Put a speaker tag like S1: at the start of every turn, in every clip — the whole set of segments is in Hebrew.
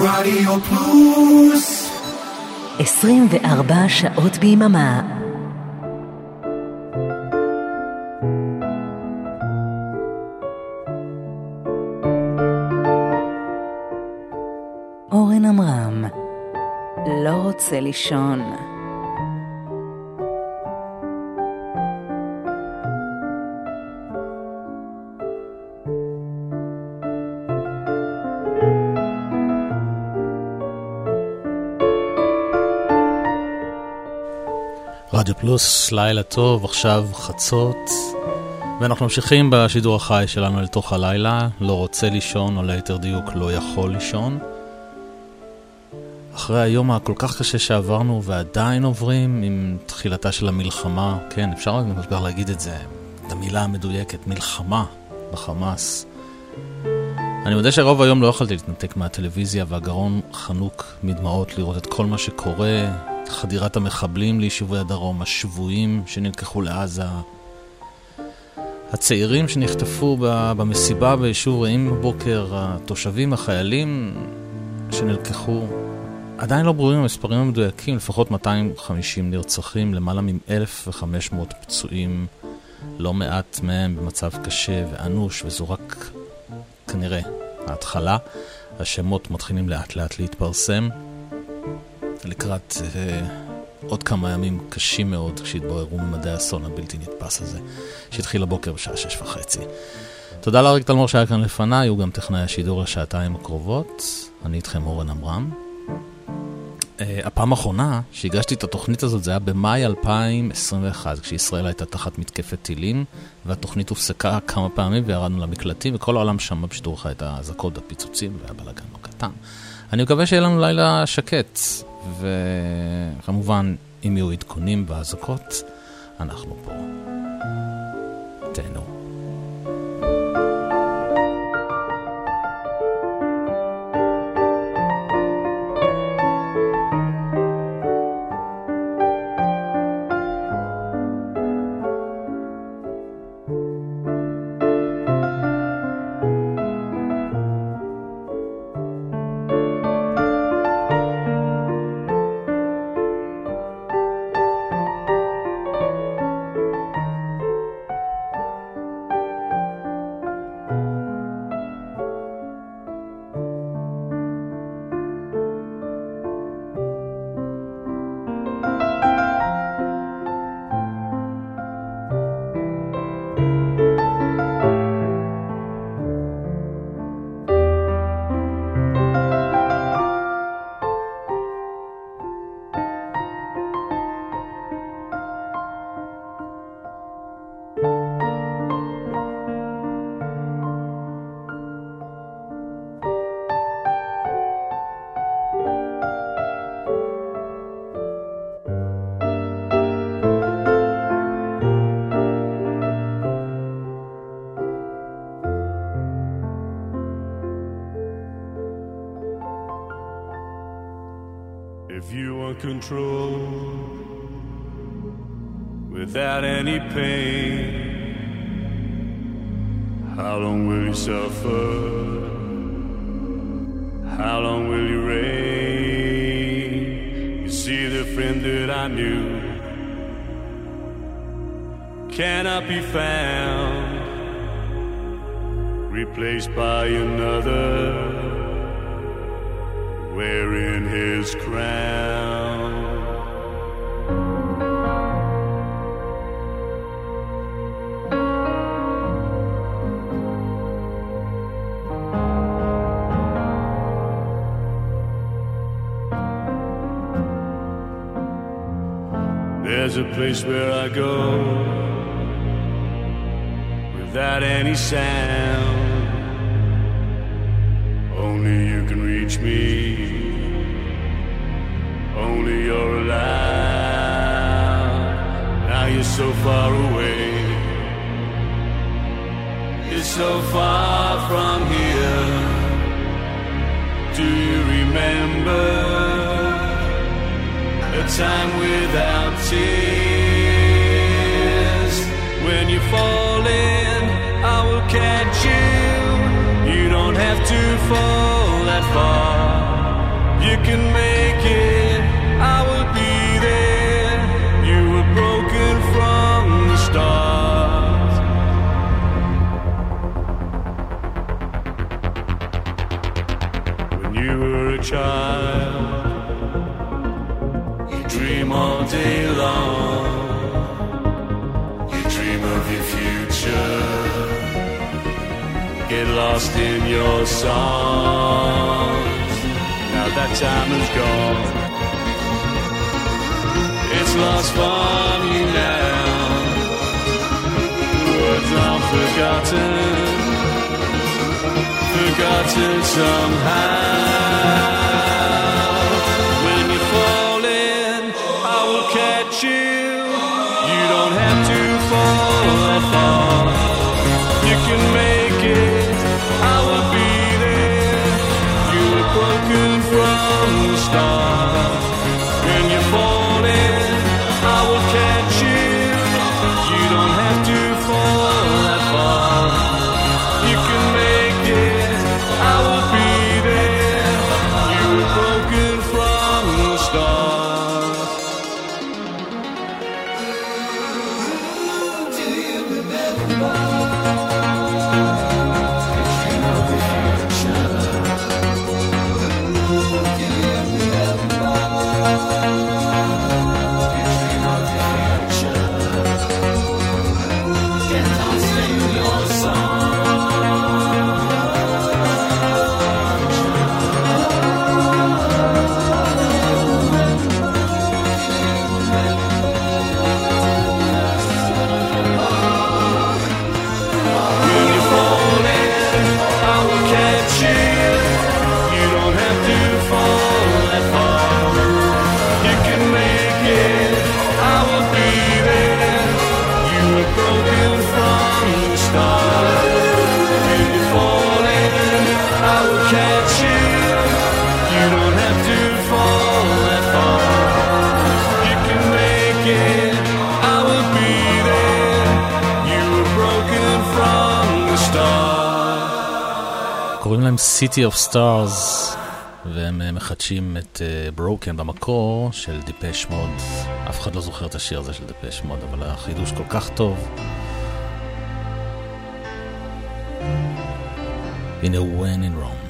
S1: רדיו פלוס. 24 שעות ביממה. אורן עמרם לא רוצה לישון
S2: פלוס, לילה טוב, עכשיו חצות. ואנחנו ממשיכים בשידור החי שלנו אל תוך הלילה, לא רוצה לישון, או ליתר דיוק לא יכול לישון. אחרי היום הכל כך קשה שעברנו ועדיין עוברים עם תחילתה של המלחמה, כן, אפשר רק להגיד את זה, את המילה המדויקת, מלחמה בחמאס. אני מודה שרוב היום לא יכולתי להתנתק מהטלוויזיה והגרון חנוק מדמעות לראות את כל מה שקורה, חדירת המחבלים ליישובי הדרום, השבויים שנלקחו לעזה, הצעירים שנחטפו במסיבה ביישוב רעים בבוקר, התושבים, החיילים שנלקחו. עדיין לא ברורים המספרים המדויקים, לפחות 250 נרצחים, למעלה מ-1,500 פצועים, לא מעט מהם במצב קשה ואנוש, וזו רק כנראה ההתחלה. השמות מתחילים לאט לאט להתפרסם. לקראת אה, עוד כמה ימים קשים מאוד כשהתבררו ממדי האסון הבלתי נתפס הזה, שהתחיל הבוקר בשעה שש וחצי. תודה לאריק תלמור שהיה כאן לפניי, הוא גם טכנאי השידור לשעתיים הקרובות. אני איתכם אורן עמרם. Uh, הפעם האחרונה שהגשתי את התוכנית הזאת זה היה במאי 2021, כשישראל הייתה תחת מתקפת טילים, והתוכנית הופסקה כמה פעמים וירדנו למקלטים, וכל העולם שמע בשידור חי את האזעקות, הפיצוצים והבלאגן לא קטן. אני מקווה שיהיה לנו לילה שקט, וכמובן, אם יהיו עדכונים באזעקות, אנחנו פה. תהנו. wearing his crown.
S3: There's a place where I go without any sound. So far away. You're so far from here. Do you remember a time without tears? when you fall in, I will catch you. You don't have to fall that far. you can make You dream of your future. Get lost in your songs. Now that time is gone. It's lost from you now. Words are forgotten. Forgotten somehow. Will you. Don't have to fall far. You can make it. I will be there. You were broken from the start.
S2: להם City of Stars, והם אה, מחדשים את ברוקן במקור של דיפש מוד. אף אחד לא זוכר את השיר הזה של דיפש מוד, אבל החידוש כל כך טוב. הנה when in Rome,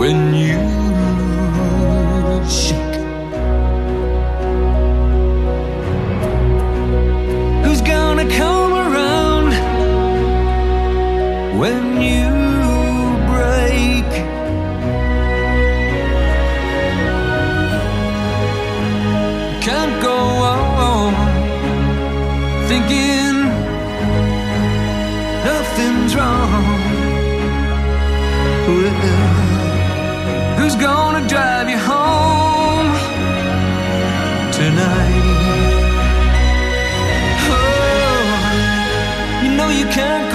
S4: when you
S3: shake. Who's gonna come around when you? gonna drive you home tonight. Oh, you know you can't.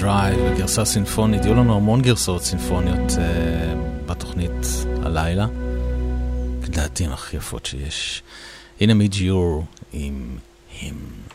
S3: Drive
S5: גרסה סינפונית, יהיו לנו המון גרסאות סינפוניות uh, בתוכנית הלילה. לדעתי הן הכי יפות שיש. הנה מיג'יור עם
S6: הימן.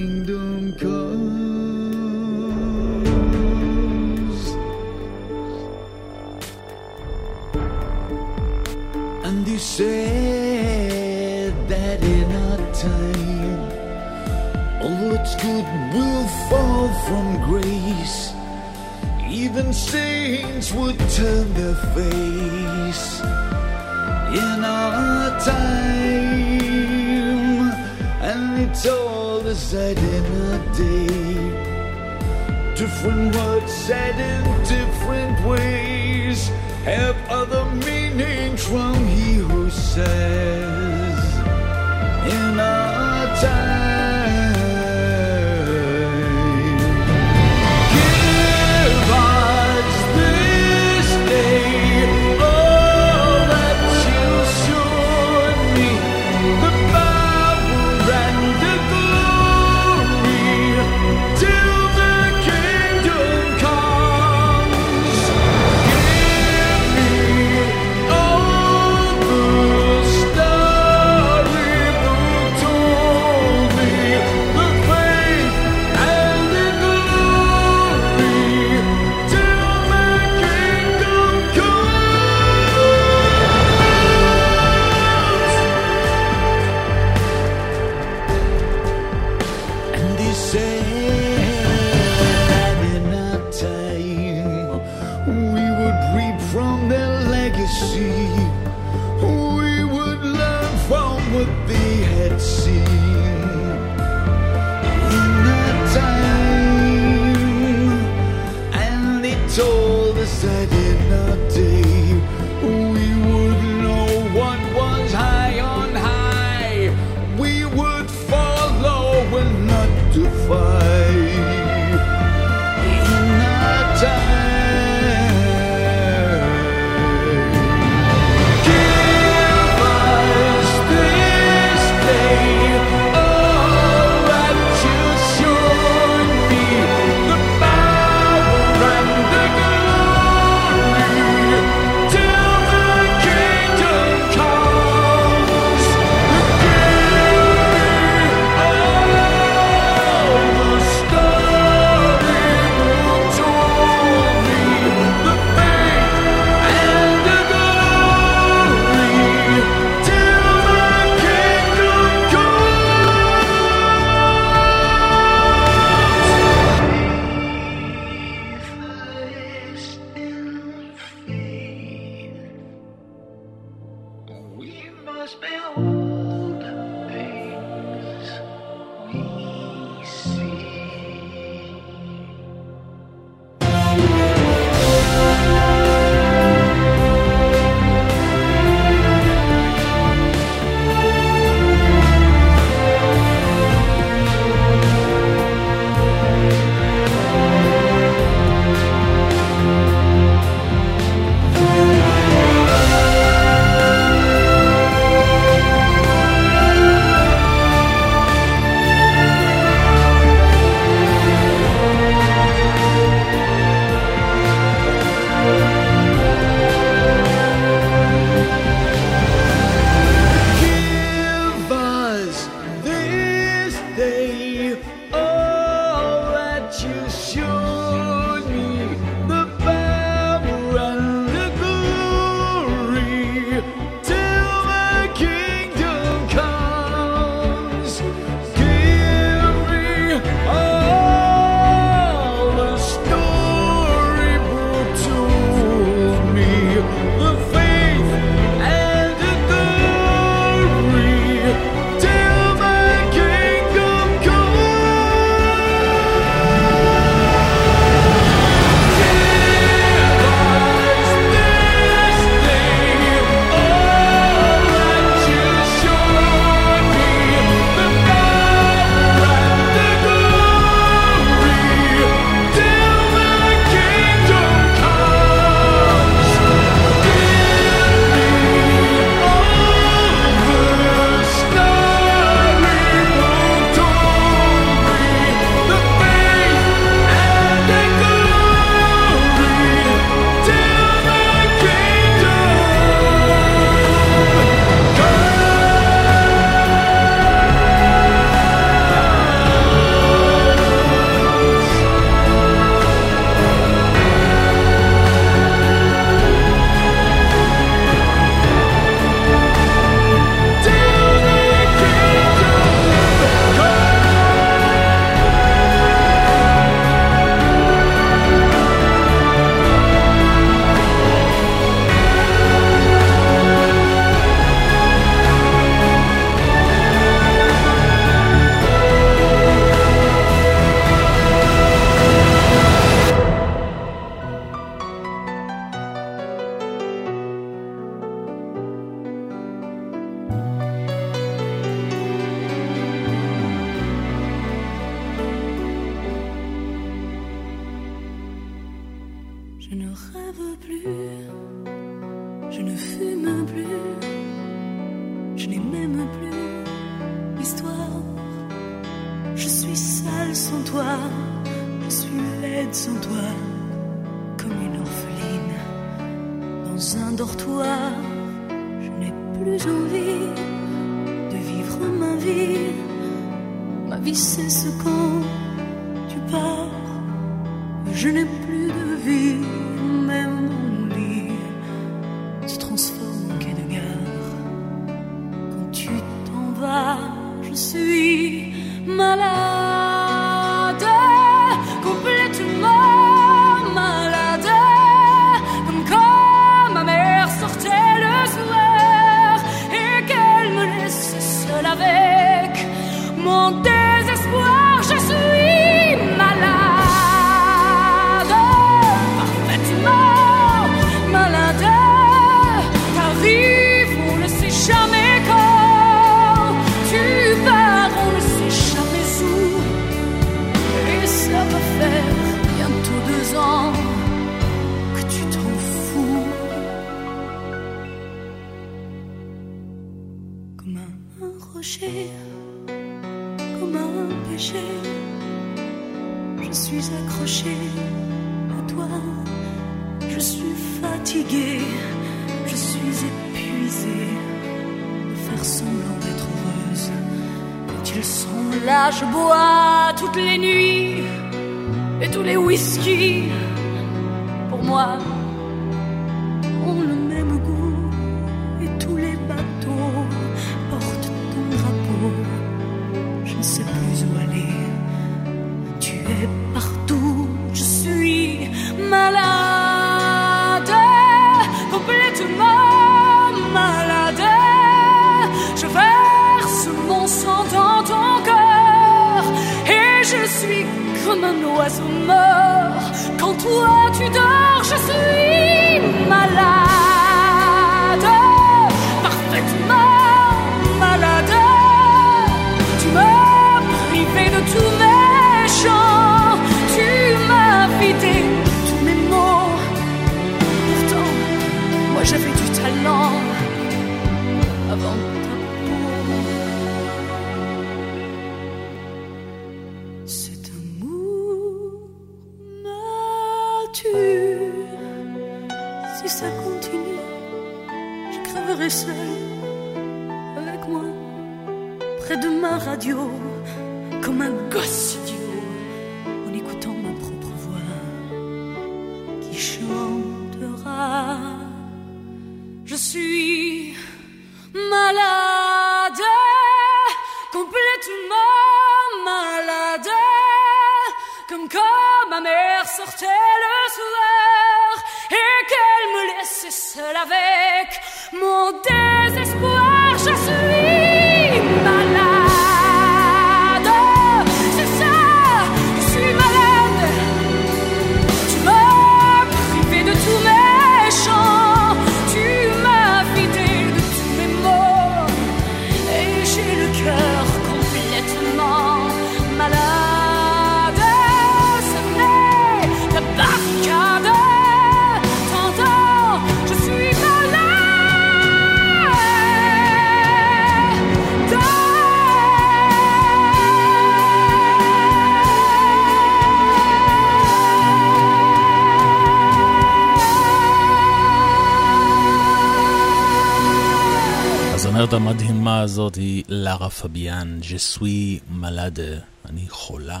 S6: הזאת היא לארה פביאן, ז'סוי מלאדה, אני חולה.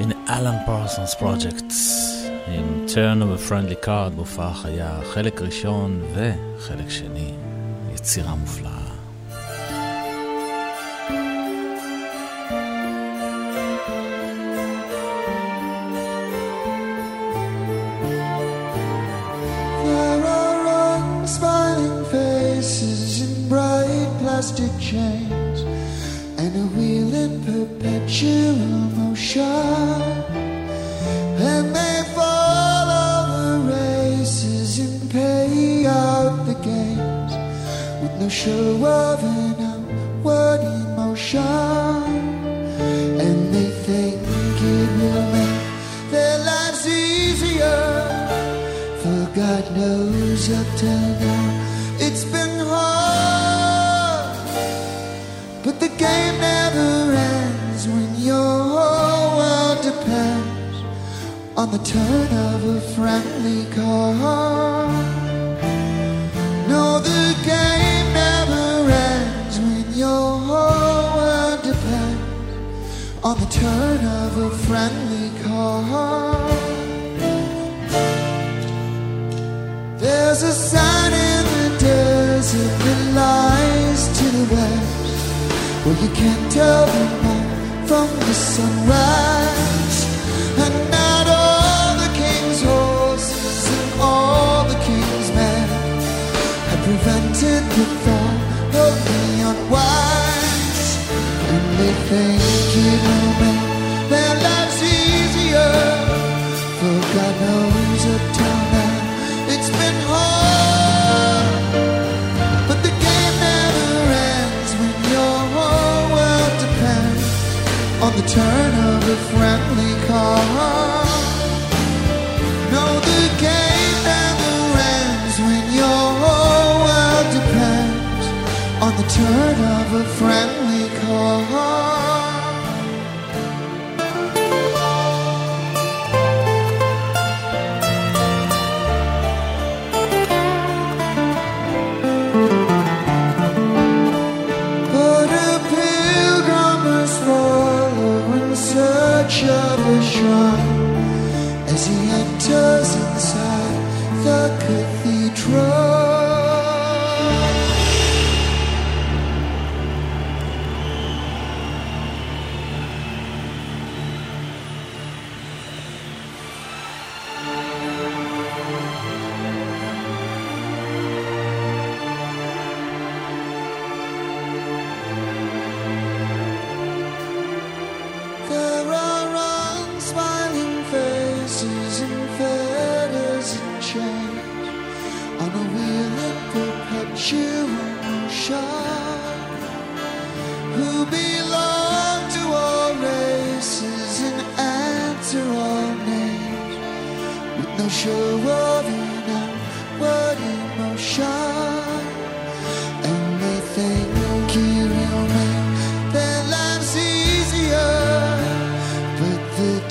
S6: In Alan Parsons פרויקט, in turn of a friendly card, בהופעה חיה, חלק ראשון וחלק שני, יצירה מופלאה.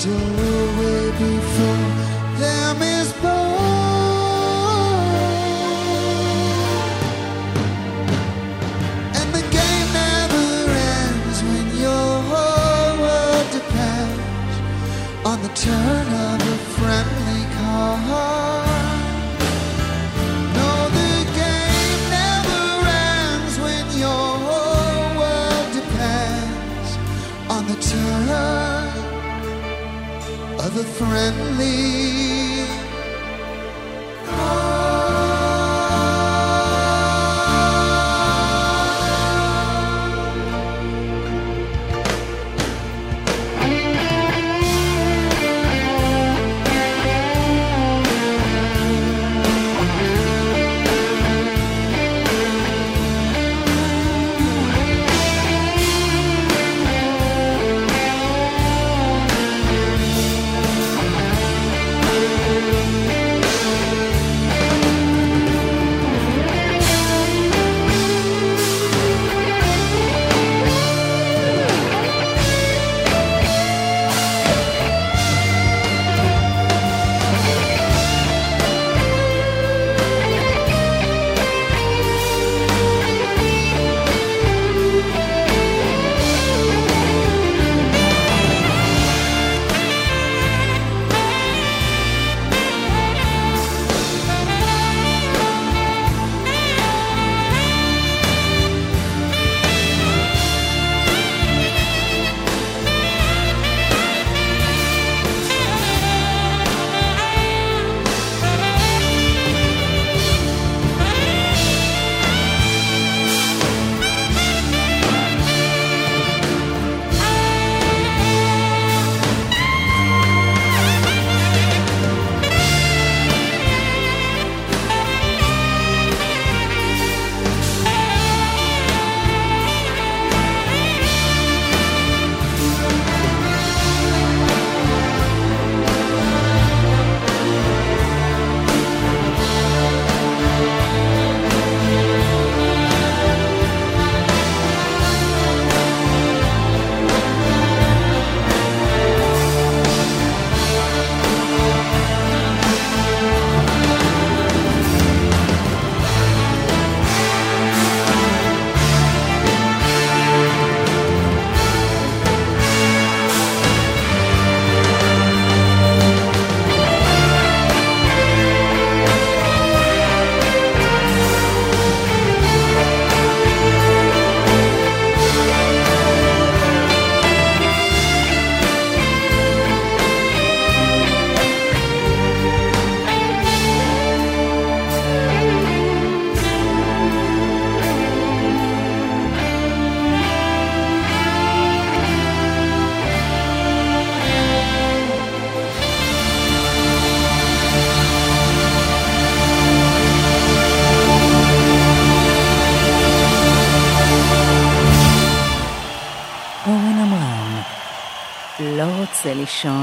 S7: Doorway before them is born. And the game never ends when your whole world depends on the turn friendly.
S8: Show.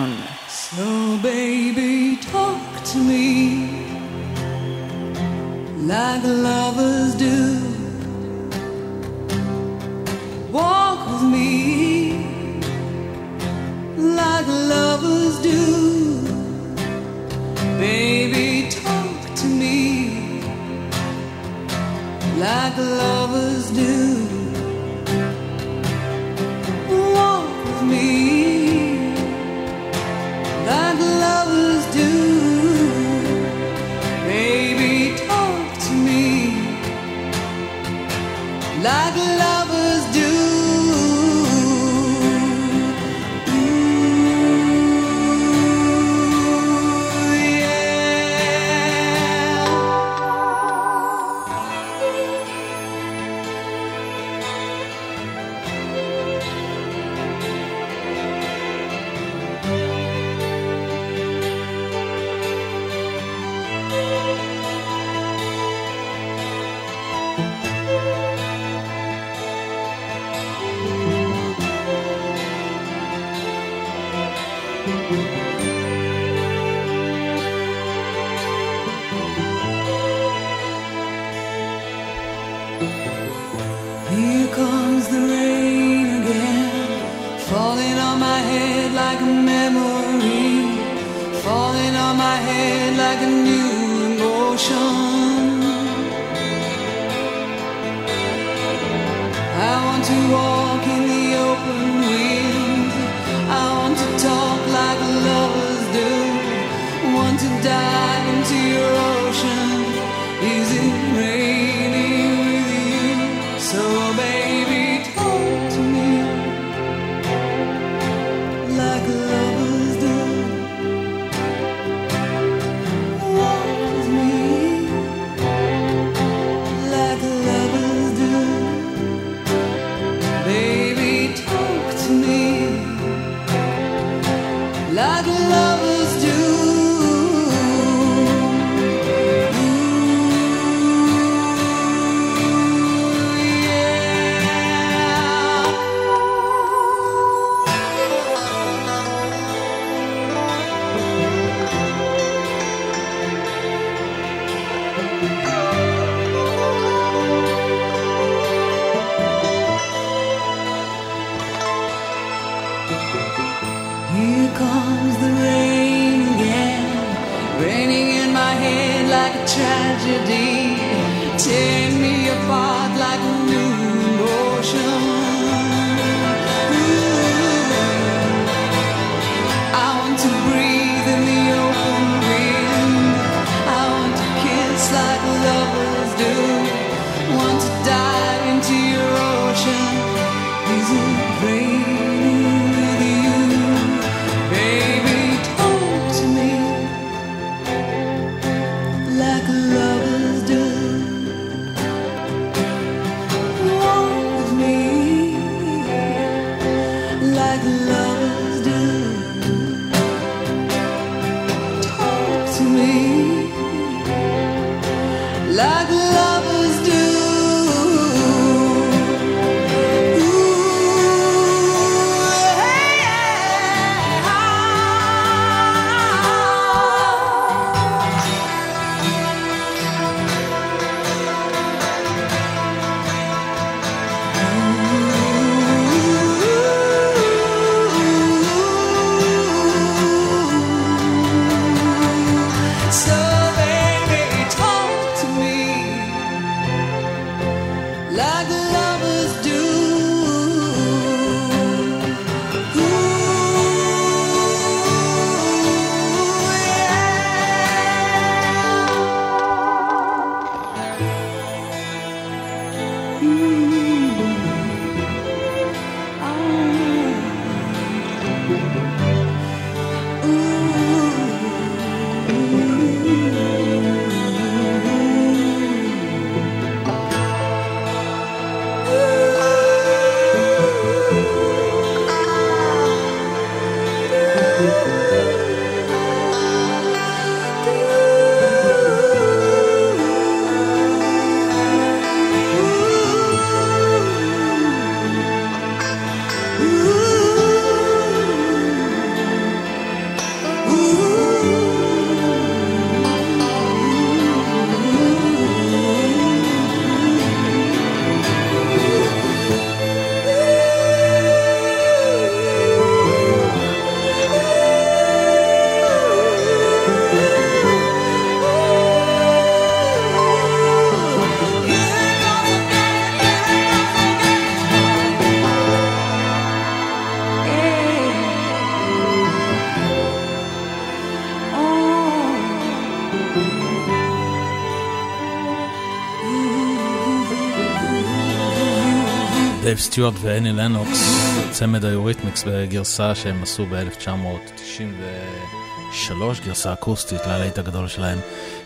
S9: דייב סטיוארט ואנני לנוקס, צמד היוריתמיקס בגרסה שהם עשו ב-1993, גרסה אקוסטית ללהיט הגדול שלהם,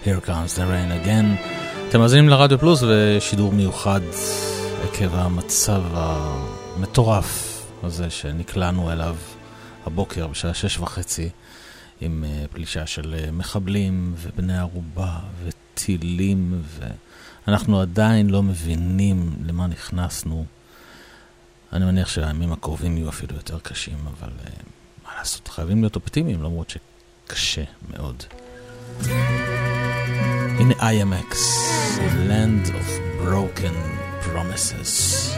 S9: Here Comes the Rain Again. אתם מאזינים לרדיו פלוס ושידור מיוחד עקב המצב המטורף הזה שנקלענו אליו הבוקר בשעה שש וחצי עם אה, פלישה של אה, מחבלים ובני ערובה וטילים ואנחנו עדיין לא מבינים למה נכנסנו. אני מניח שהימים הקרובים יהיו אפילו יותר קשים, אבל uh, מה לעשות, חייבים להיות אופטימיים, למרות שקשה מאוד. הנה IMX, Land of Broken Promises.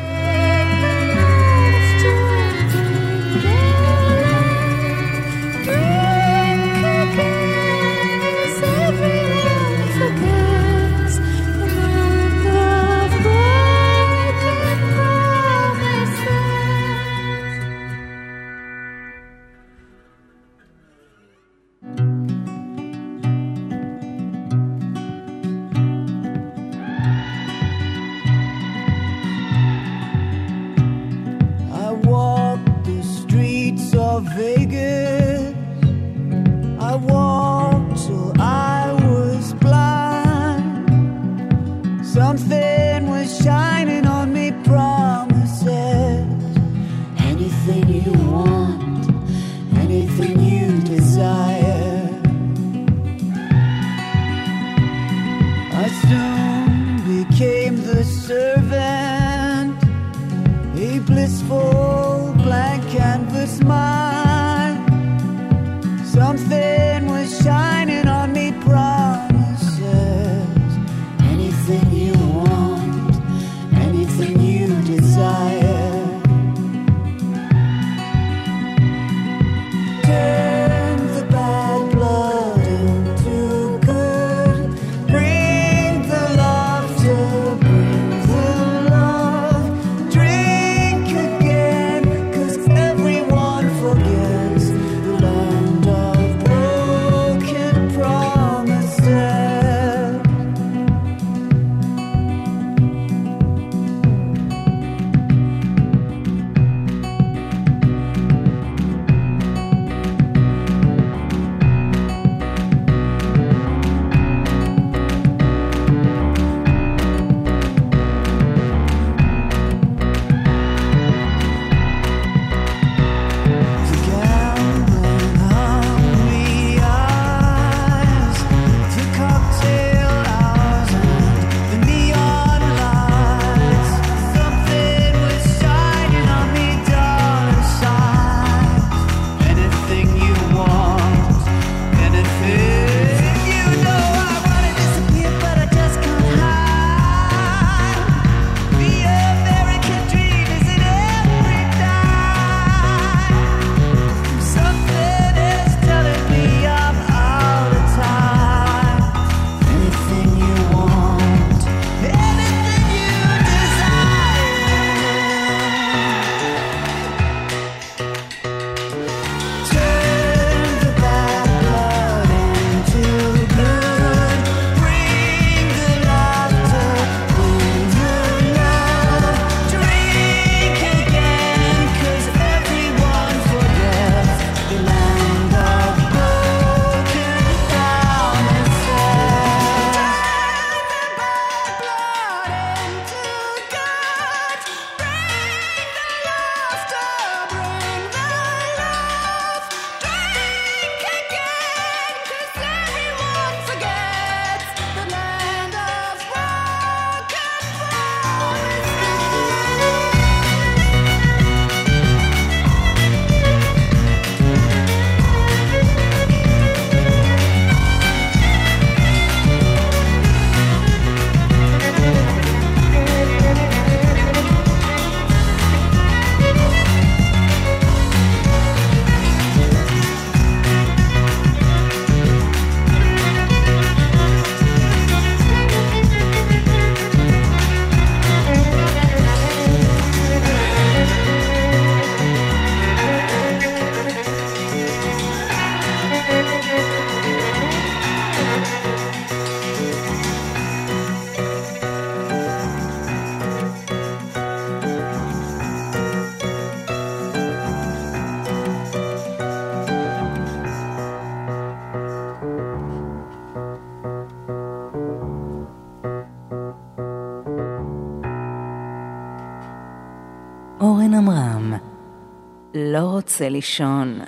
S10: רוצה לישון.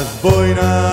S5: as boinas.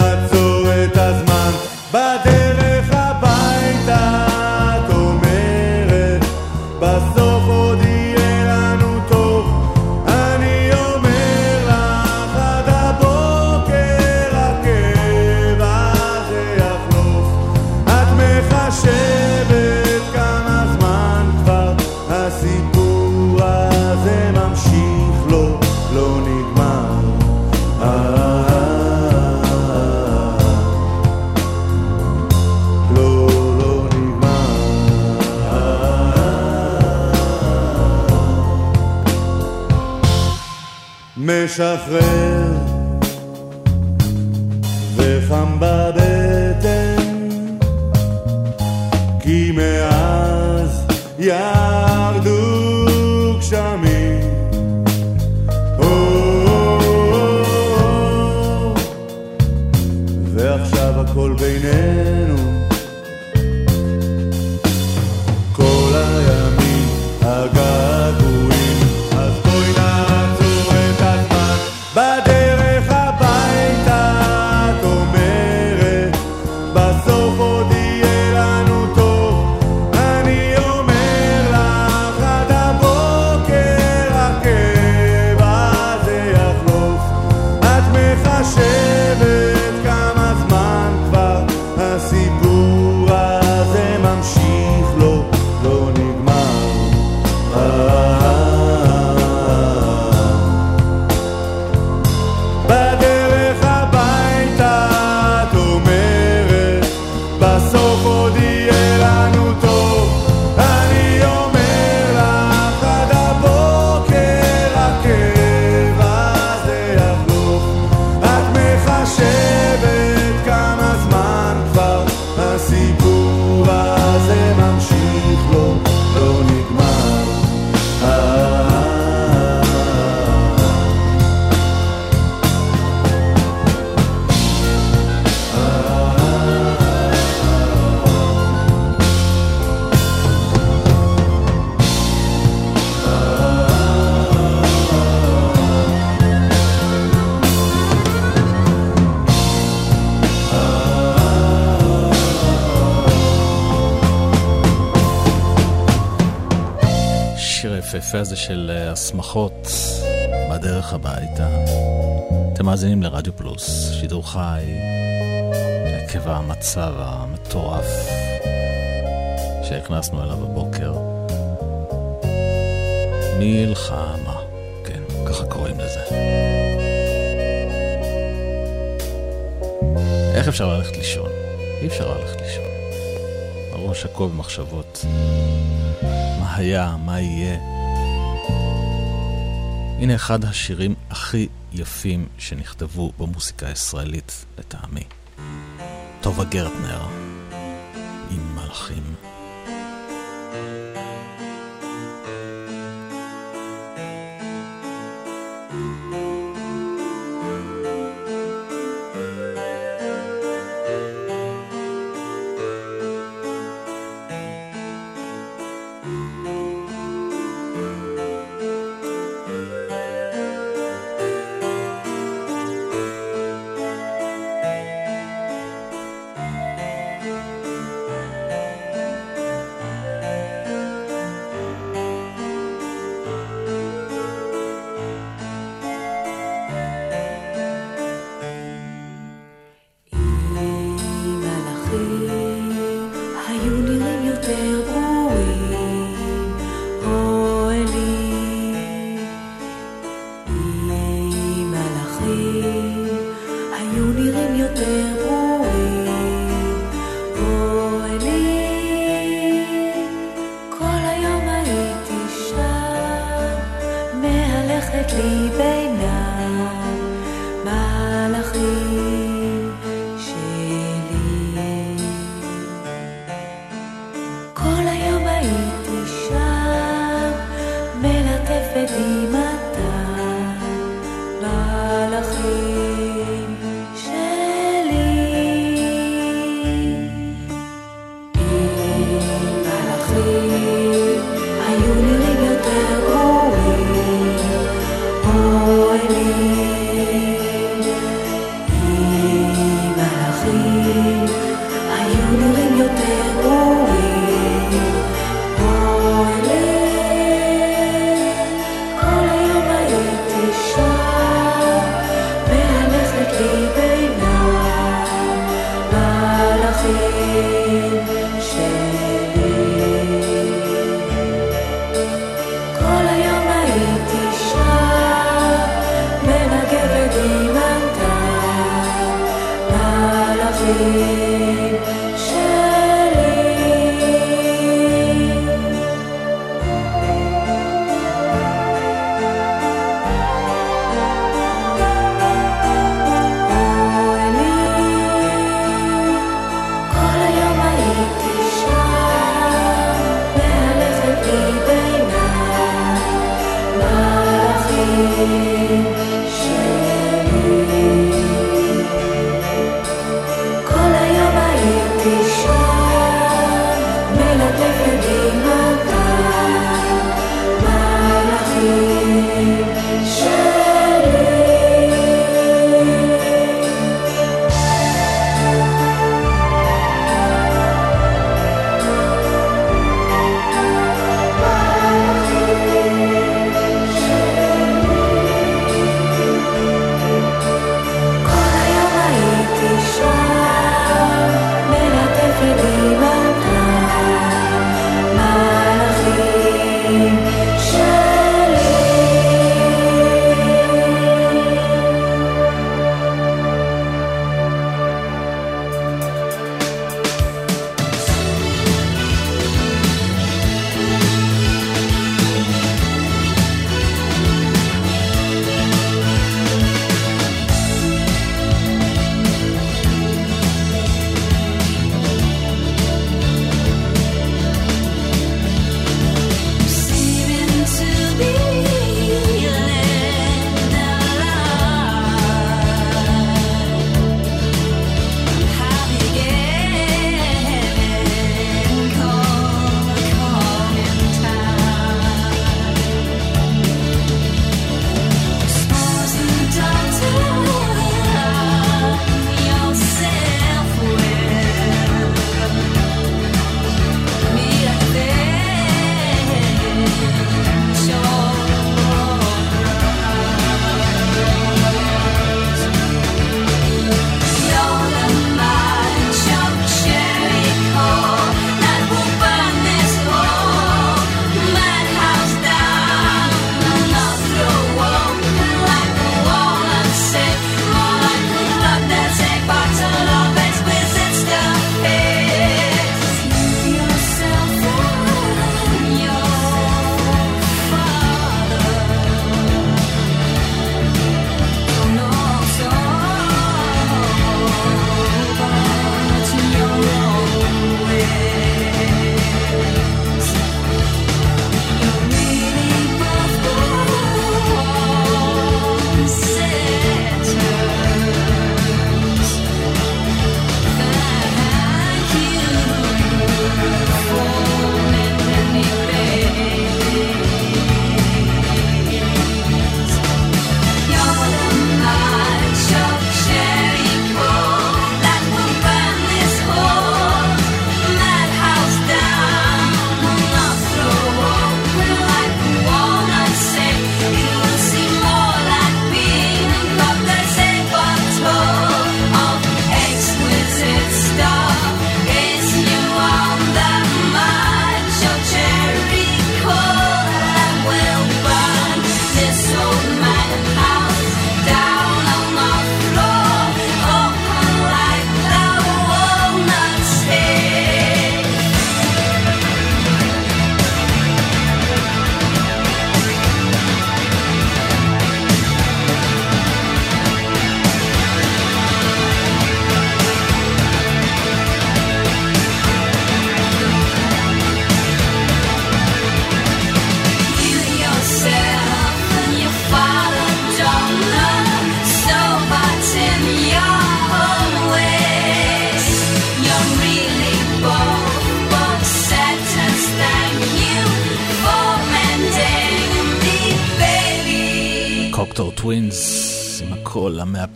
S5: היפה הזה
S2: של אה, הסמכות בדרך הביתה. אתם מאזינים לרדיו פלוס, שידור חי, עקב המצב המטורף שהכנסנו אליו הבוקר. מלחמה, כן, ככה קוראים לזה. איך אפשר ללכת לישון? אי אפשר ללכת לישון. הראש עקוב במחשבות. מה היה, מה יהיה. הנה אחד השירים הכי יפים שנכתבו במוסיקה הישראלית, לטעמי. טובה גרטנר, עם מלאכים.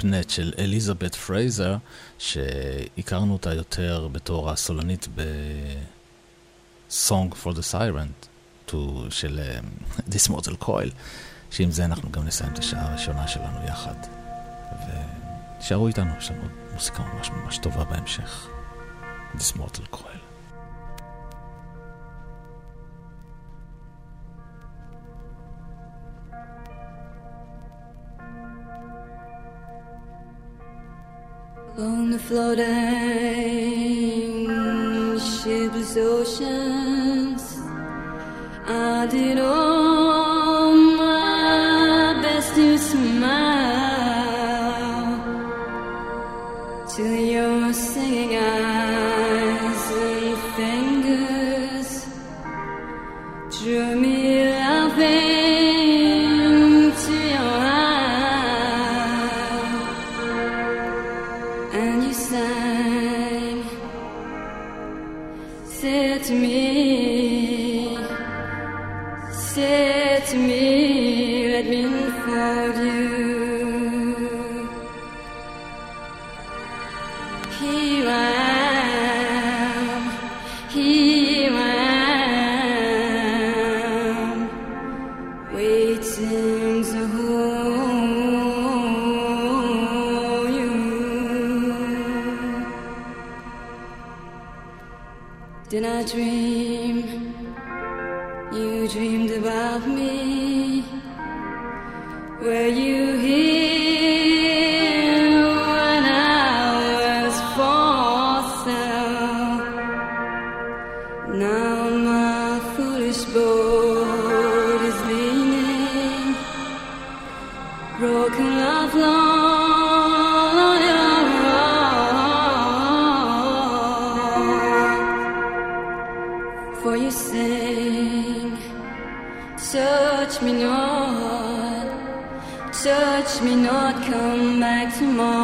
S2: המהפנט של אליזבת פרייזר, שהכרנו אותה יותר בתור הסולנית ב-Song for the Siren to, של uh, This Mortal Coil, שעם זה אנחנו גם נסיים את השעה הראשונה שלנו יחד. ותשארו איתנו, יש לנו מוסיקה ממש ממש טובה בהמשך. This Mortal Coil.
S11: On the floating shipless oceans, I did all my best to smile till your touch me not, touch me not, come back tomorrow.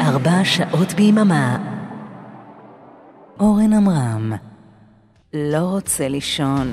S12: 24 שעות ביממה. אורן עמרם, לא רוצה לישון.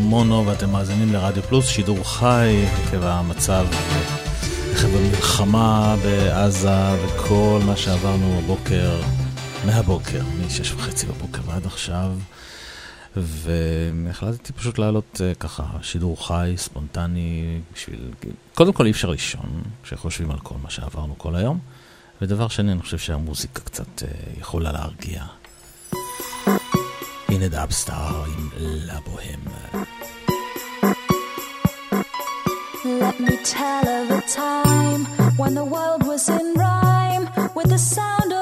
S2: מונו ואתם מאזינים לרדיו פלוס, שידור חי עקב המצב, עקב המלחמה בעזה וכל מה שעברנו הבוקר, מהבוקר, מ-6 בבוקר ועד עכשיו. והחלטתי פשוט לעלות אה, ככה, שידור חי, ספונטני, בשביל... קודם כל אי אפשר לישון, כשחושבים על כל מה שעברנו כל היום. ודבר שני, אני חושב שהמוזיקה קצת אה, יכולה להרגיע. הנה דאבסטאר עם לה
S6: בוהם. me tell of a time when the world was in rhyme with the sound of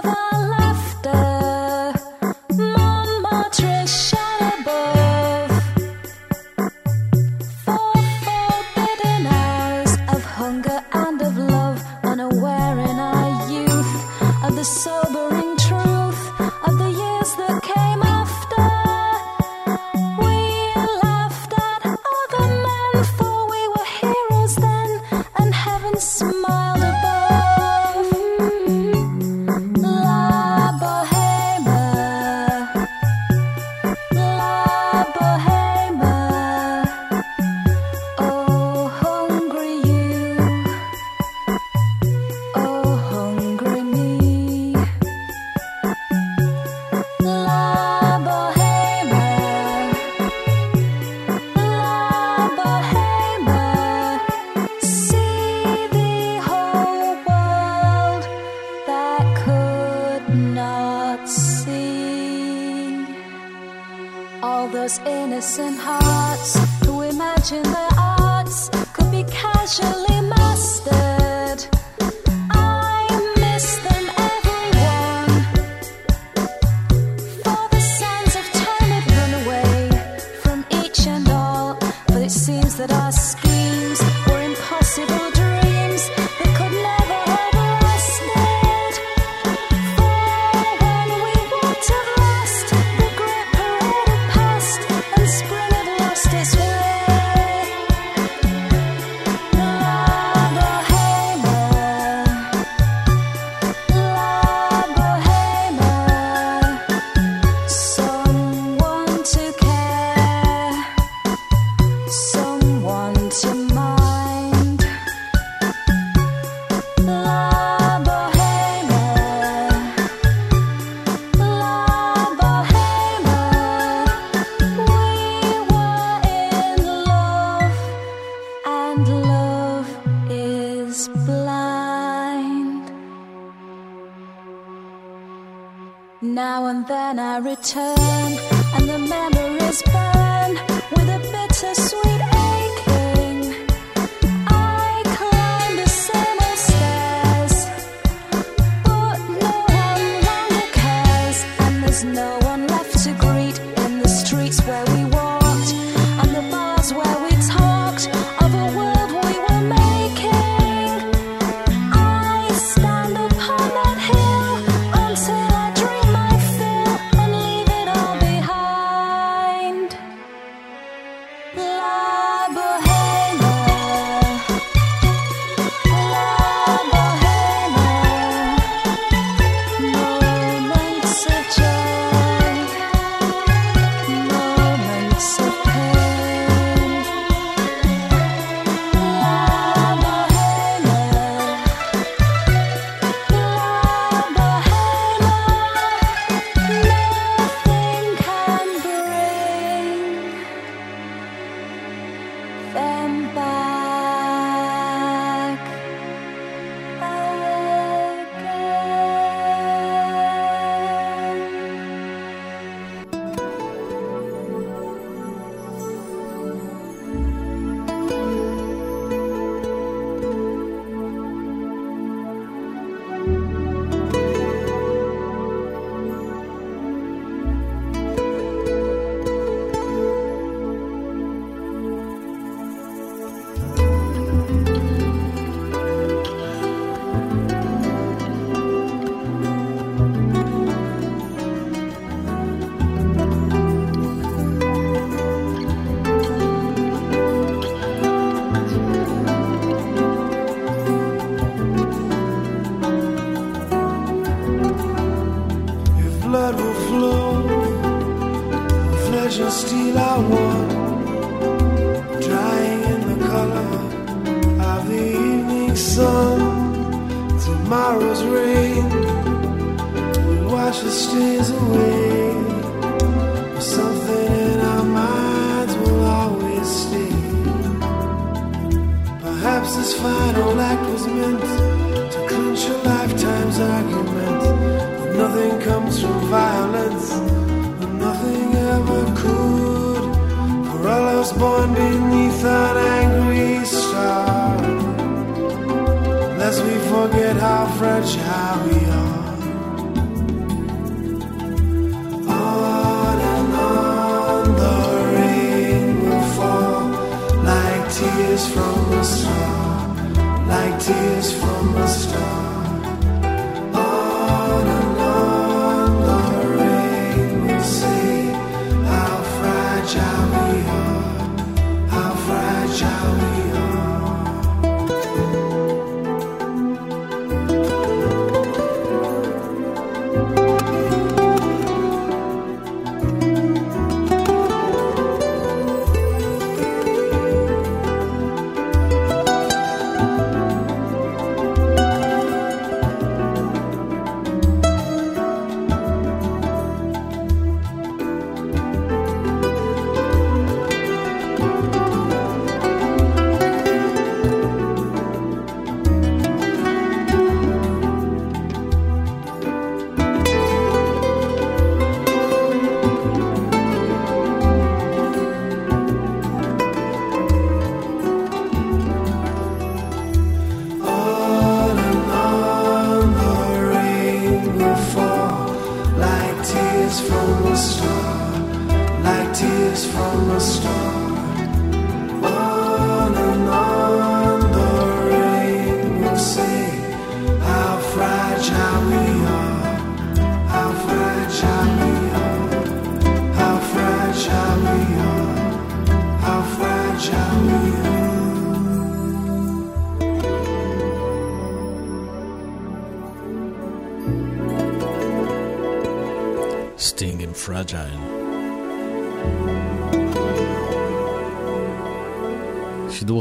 S6: and then I return, and the memories burn.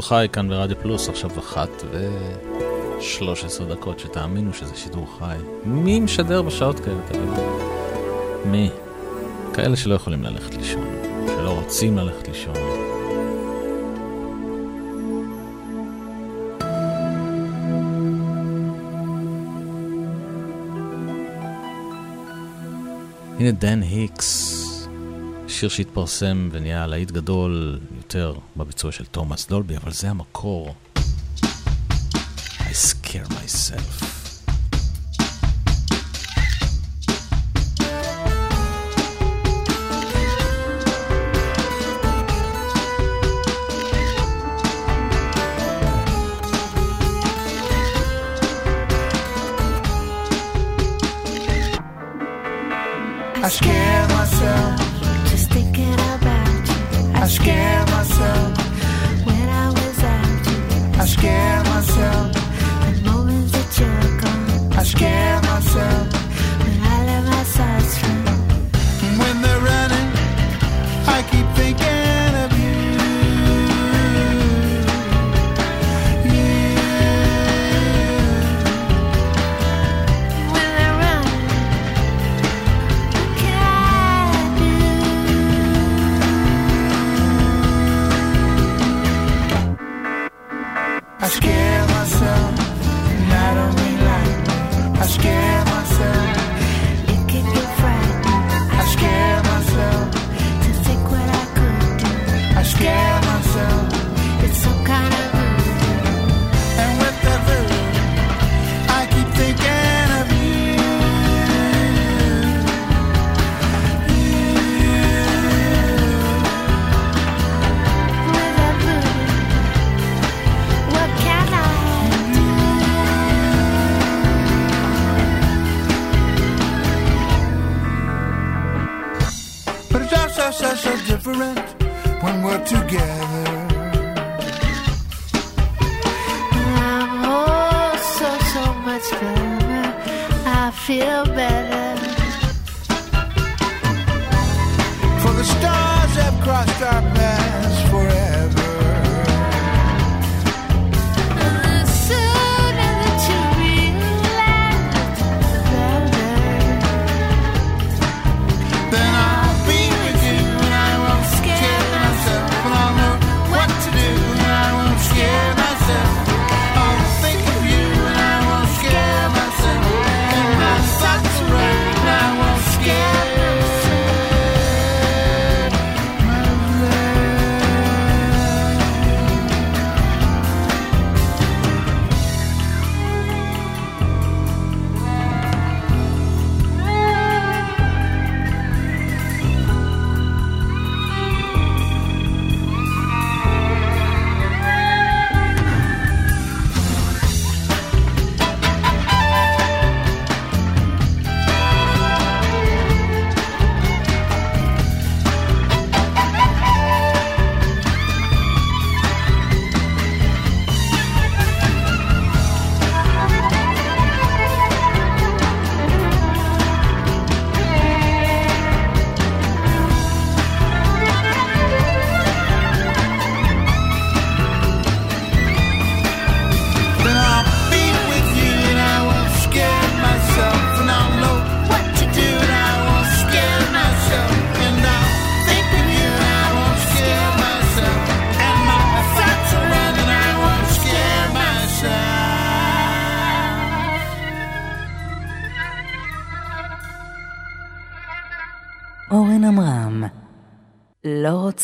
S7: חי כאן ברדיו פלוס, עכשיו אחת ו-13 דקות, שתאמינו שזה שידור חי. מי משדר בשעות כאלה, תגיד? מי? כאלה שלא יכולים ללכת לישון, שלא רוצים ללכת לישון. הנה דן היקס, שיר שהתפרסם ונהיה להיט גדול יותר בביצוע של תומאס דולבי, אבל זה המקור. I scare myself.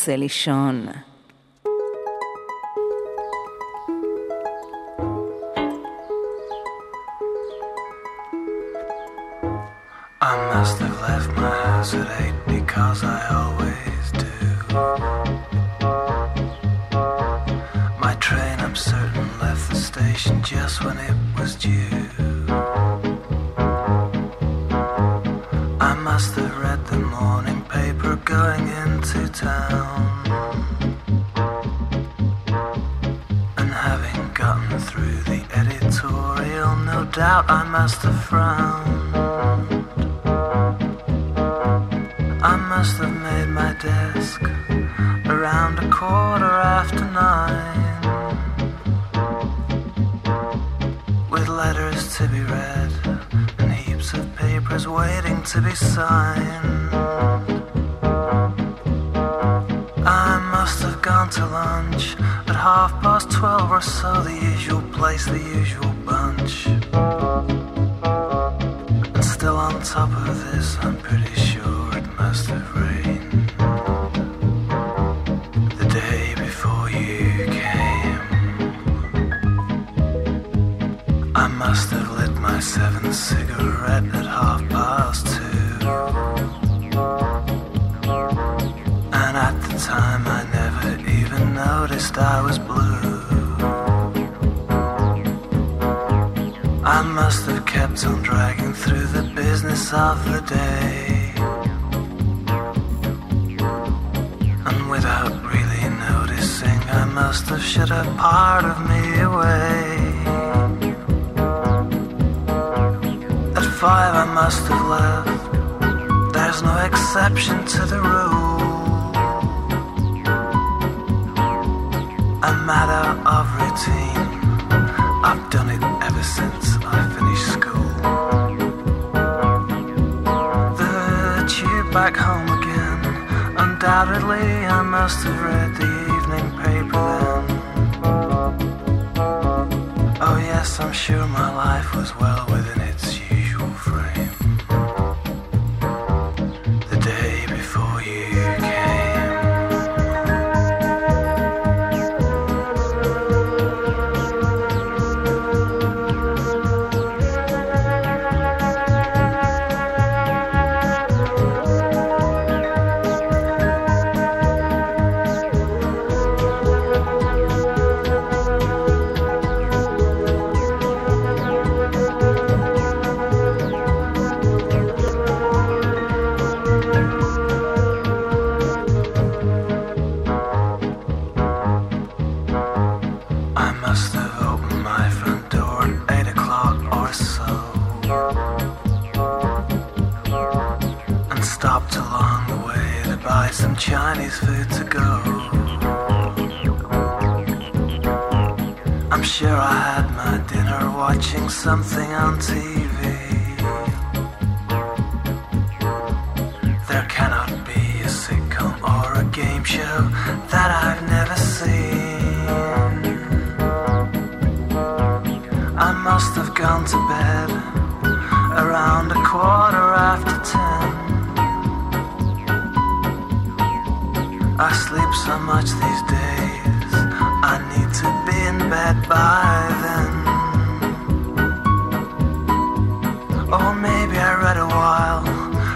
S1: רוצה לישון. Chinese food to go. I'm sure I had my dinner watching something on TV. So much these days, I need to be in bed by then. Or maybe I read a while,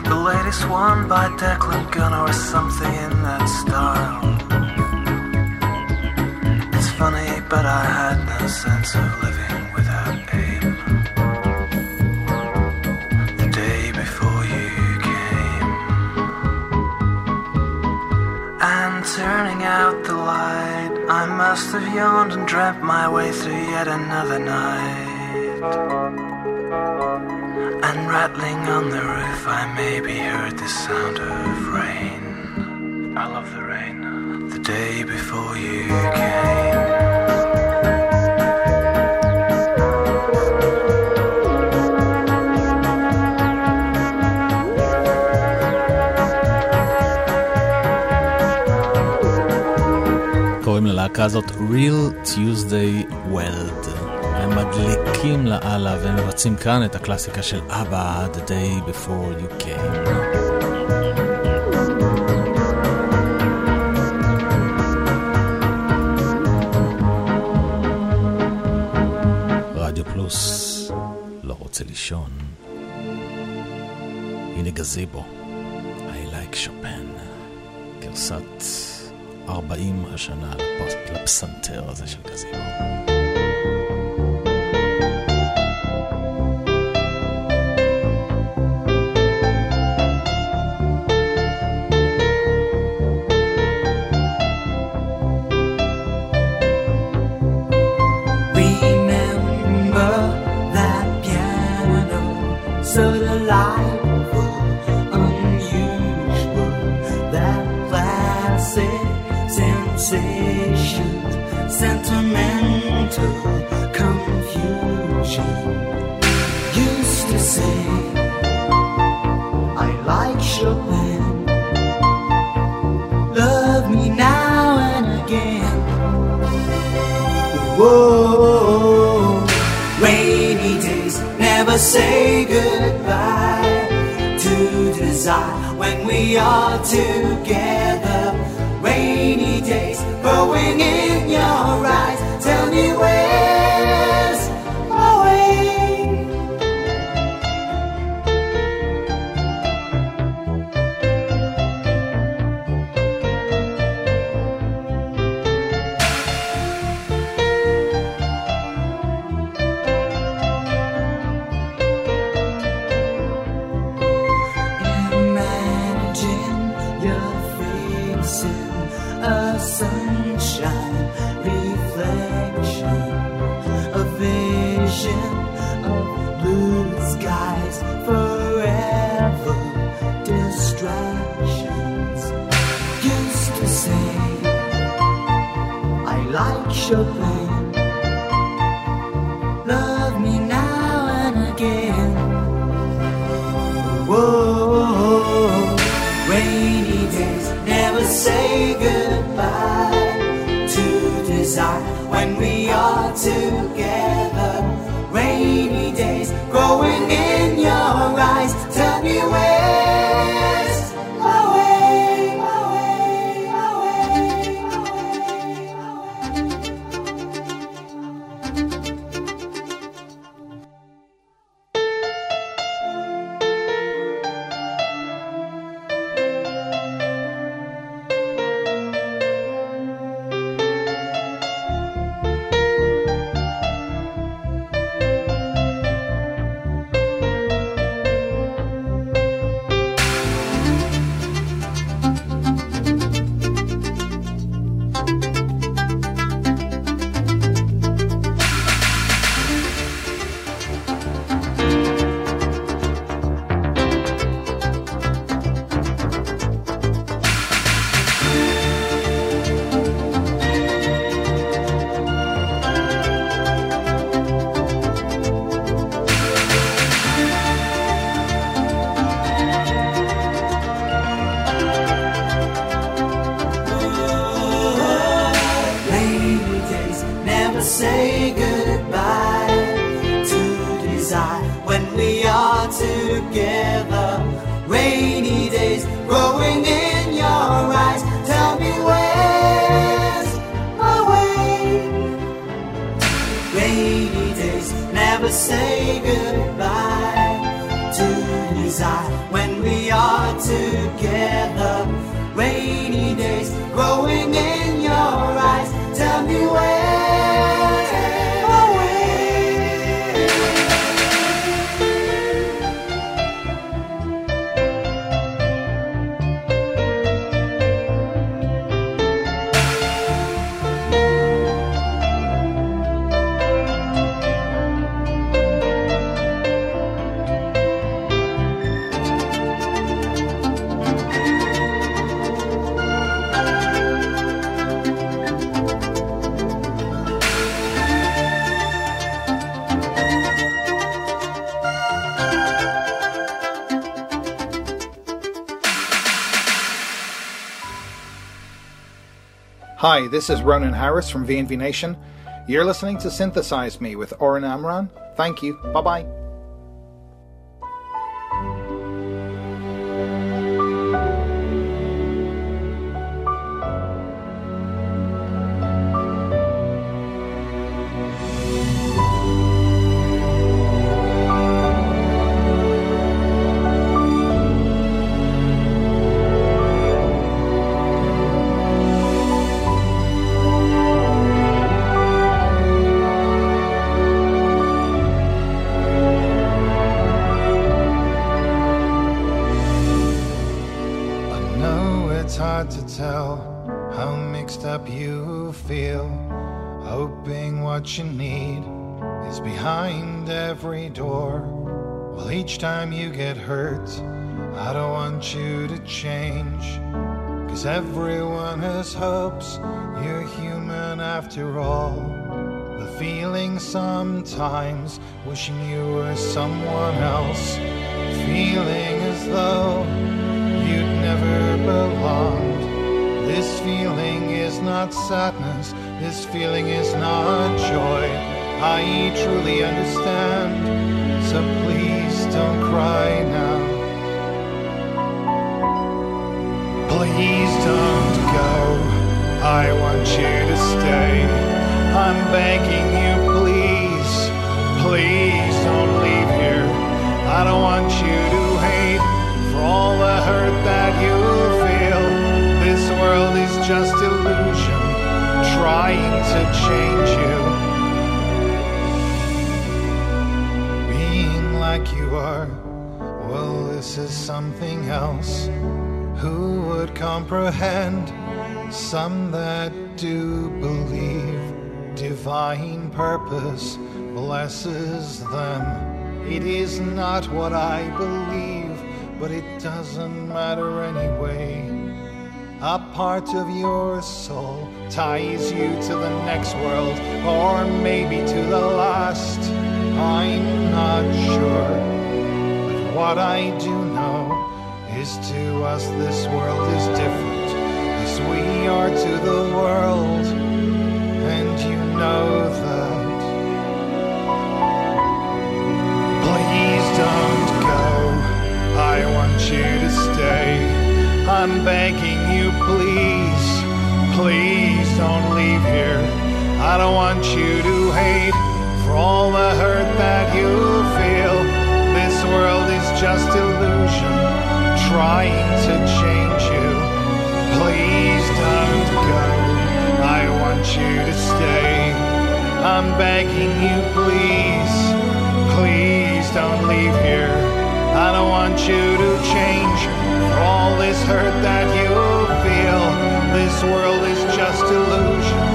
S1: the latest one by Declan Gunner or something in that style. It's funny, but I had no sense of must have yawned and dreamt my way through yet another night. And rattling on the roof, I maybe heard the sound of rain. I love the rain. The day before you came.
S2: ללהקה הזאת Real Tuesday Weld. הם מדליקים לאללה והם מבצעים כאן את הקלאסיקה של אבא, The Day Before You Came. רדיו פלוס, לא רוצה לישון. הנה גזיבו, I like Chopin, גרסת 40 השנה לפס- לפסנתר הזה של גזיבו.
S9: We are together. Like Chopin. Love me now and again. Whoa, rainy days never say goodbye to desire when we are together.
S13: This is Ronan Harris from VNV Nation. You're listening to Synthesize Me with Oren Amram. Thank you. Bye bye.
S14: Sometimes wishing you were someone else. Feeling as though you'd never belonged. This feeling is not sadness, this feeling is not joy. I truly understand, so please don't cry now. Please don't go, I want you to stay. I'm begging please don't leave here. I don't want you to hate for all the hurt that you feel. This world is just illusion, trying to change you. Being like you are, well, this is something else. Who would comprehend? Some that do believe divine purpose blesses them. It is not what I believe, but it doesn't matter anyway. A part of your soul ties you to the next world, or maybe to the last. I'm not sure, but what I do know is to us this world is different, as we are to the world, and you know that. Please don't go. I want you to stay. I'm begging you, please, please don't leave here. I don't want you to hate for all the hurt that you feel. This world is just illusion, trying to change you. Please don't go. I want you to stay. I'm begging you, please, please don't leave here. I don't want you to change for all this hurt that you feel. This world is just illusion,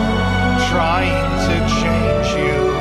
S14: trying to change you.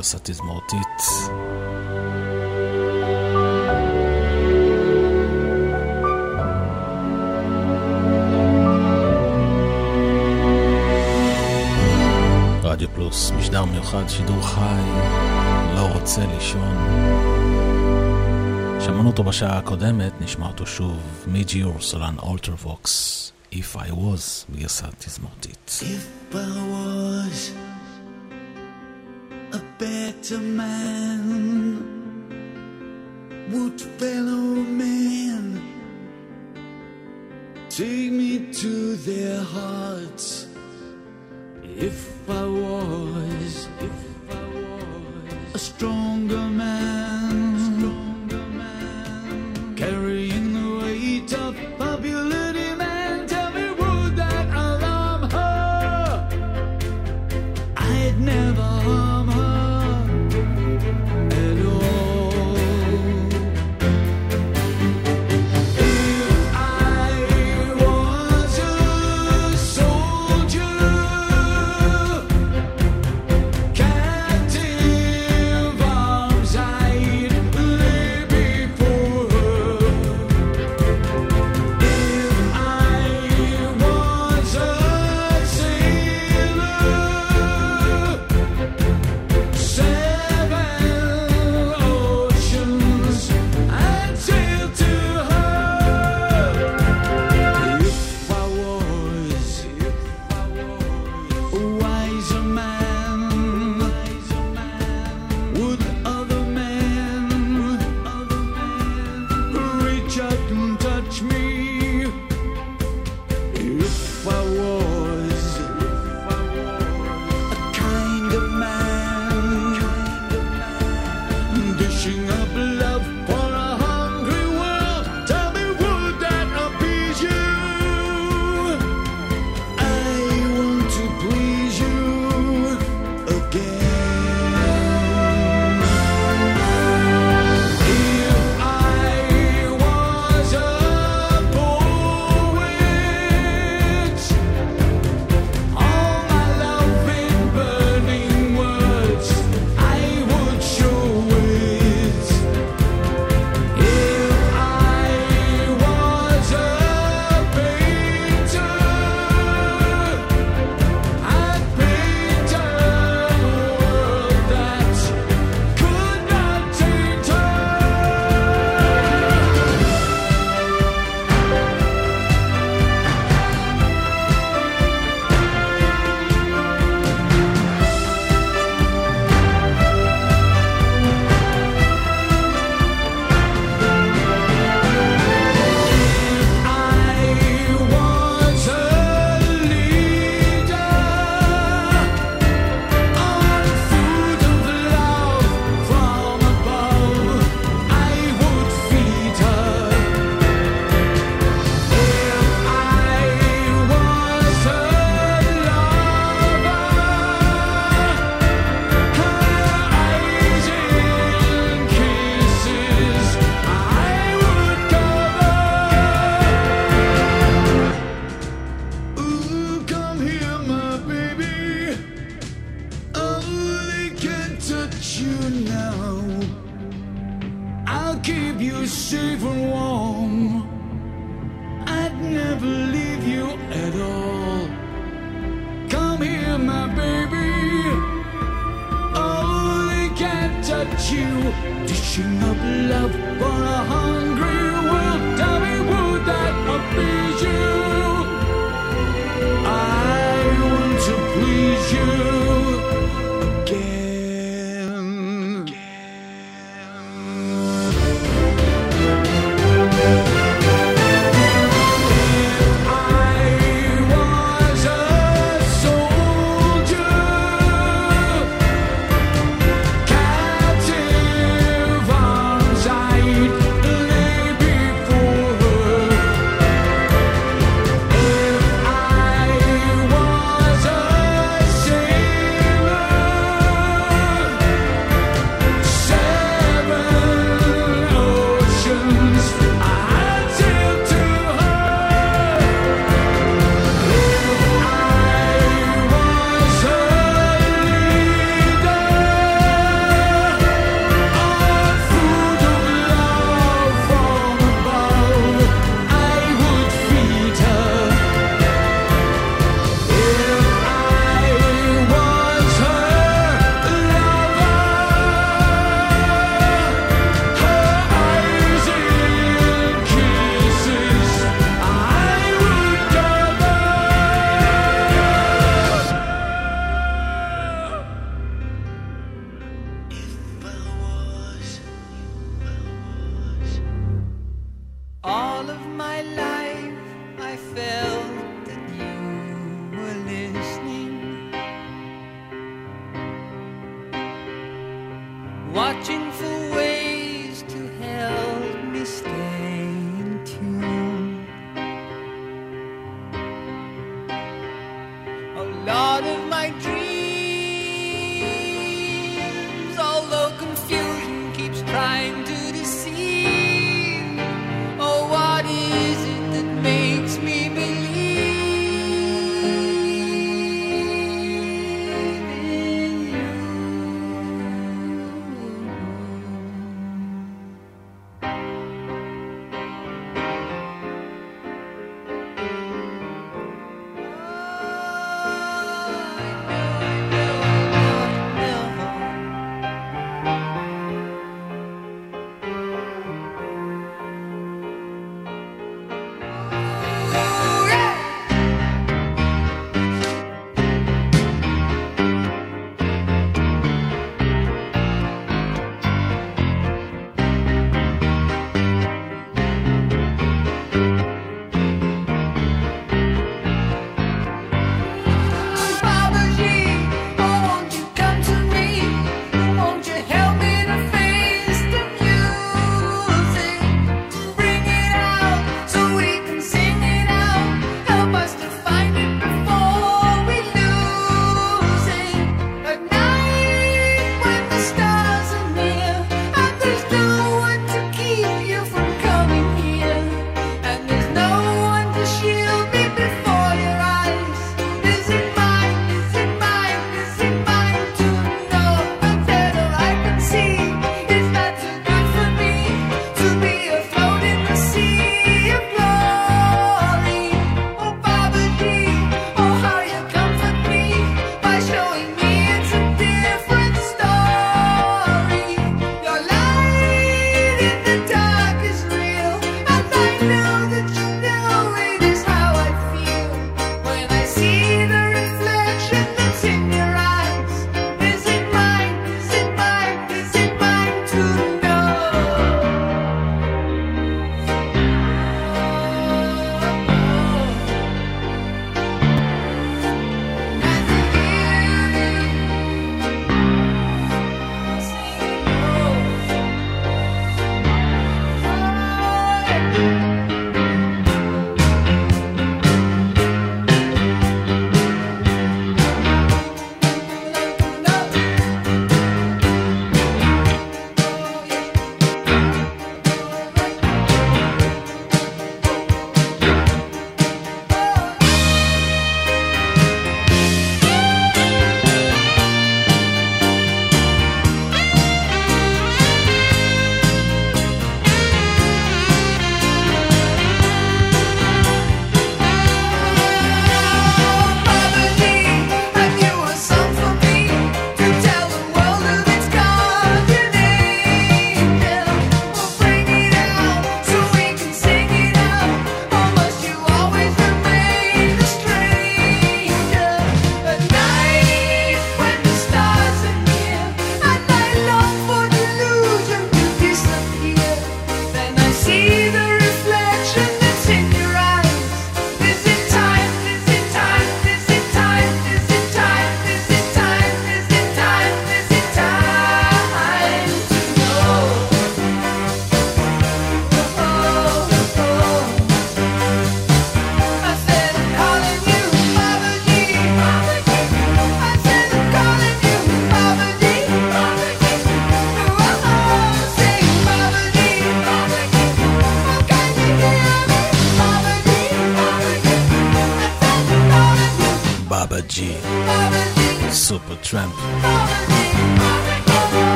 S2: גרסה תזמורתית. רדיו פלוס, משדר מיוחד, שידור חי, לא רוצה לישון. שמענו אותו בשעה הקודמת, נשמע אותו שוב, מיג'י אורסולן אולטרווקס, If I Was, בגרסה תזמורתית.
S5: If I was better man. Would fellow men take me to their hearts if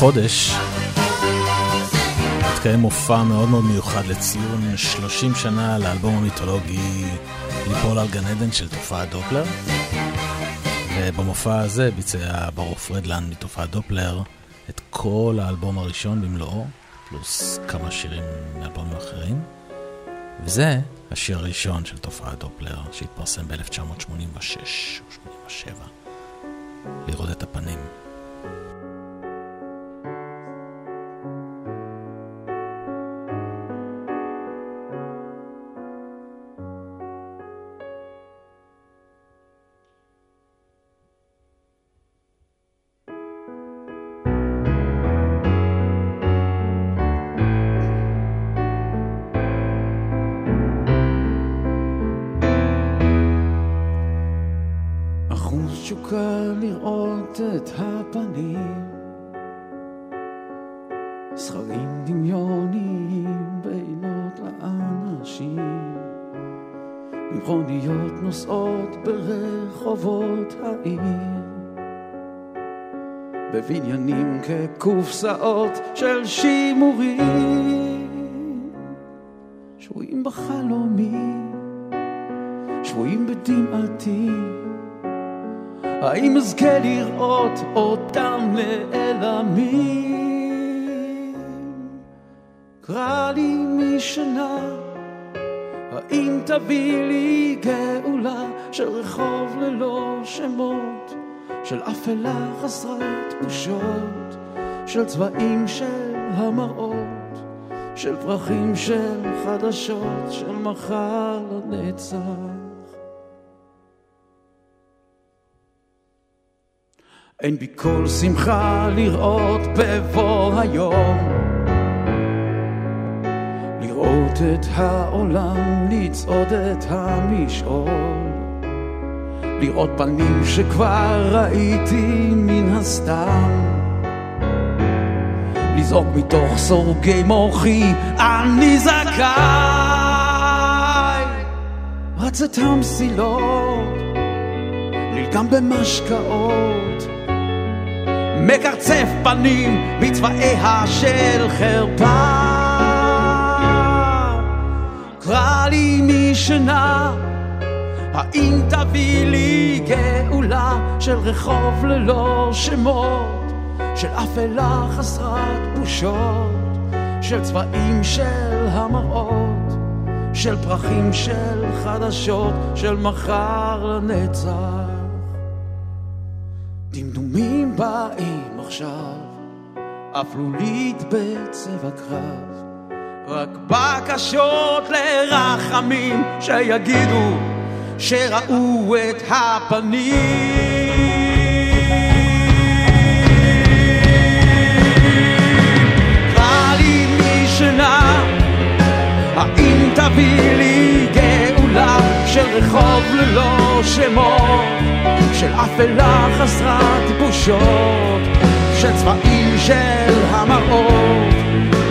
S2: כחודש התקיים מופע מאוד מאוד מיוחד לציון 30 שנה לאלבום המיתולוגי ליפול על גן עדן של תופעת דופלר. ובמופע הזה ביצע ברוך פרדלנד מתופעת דופלר את כל האלבום הראשון במלואו, פלוס כמה שירים מאלבומים אחרים. וזה השיר הראשון של תופעת דופלר שהתפרסם ב-1986 או 87. לראות את הפנים.
S5: של צבעים של המראות, של פרחים של חדשות, של מחר לנצח. אין בי כל שמחה לראות בבוא היום. לראות את העולם, לצעוד את המשעול. לראות פנים שכבר ראיתי מן הסתם לזעוק מתוך סורגי מוחי אני זכאי רץ את המסילות נלגם במשקאות מקרצף פנים בצבעיה של חרפה. קרא לי משנה, האם תביא לי גאולה של רחוב ללא שמות, של אפלה חסרת בושות, של צבעים של המראות, של פרחים של חדשות, של מחר לנצח. דמדומים באים עכשיו, אפלולית בצבע קרב, רק בקשות לרחמים שיגידו שראו את הפנים. משנה, האם תביא לי גאולה של רחוב ללא שמות? של אפלה חסרת בושות, של צבעים של המראות,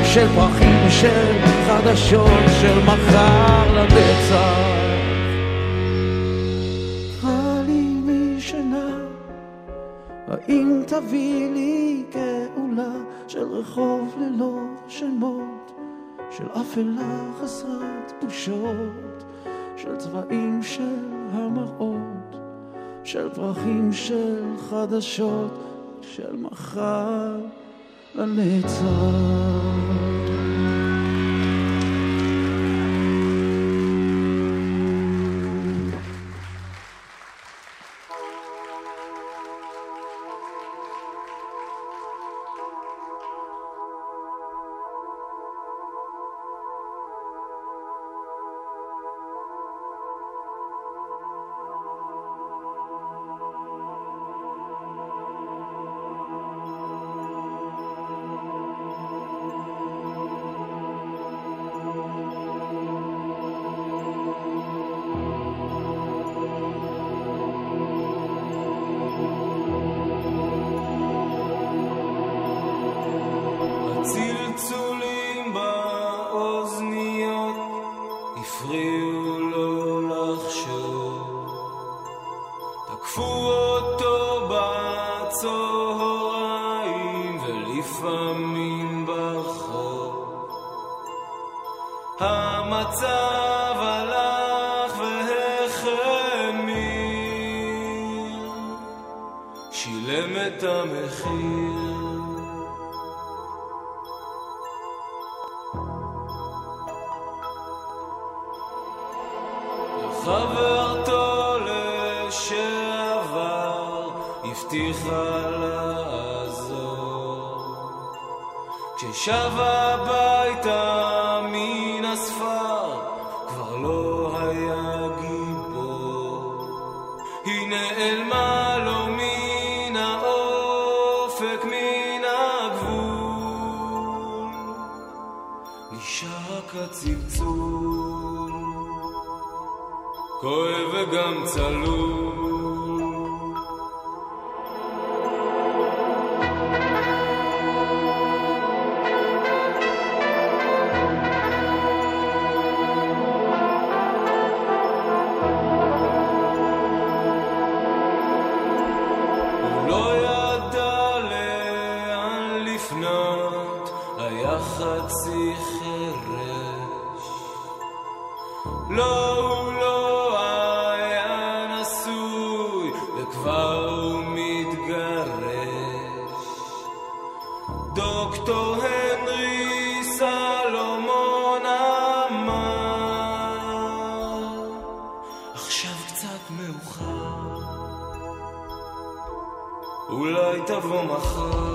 S5: של פרחים של חדשות, של מחר לנצח. האם תביא לי גאולה של רחוב ללא שמות, של אפלה חסרת בושות, של צבעים של המראות. של פרחים של חדשות, של מחר לנצח.
S15: my
S3: heart.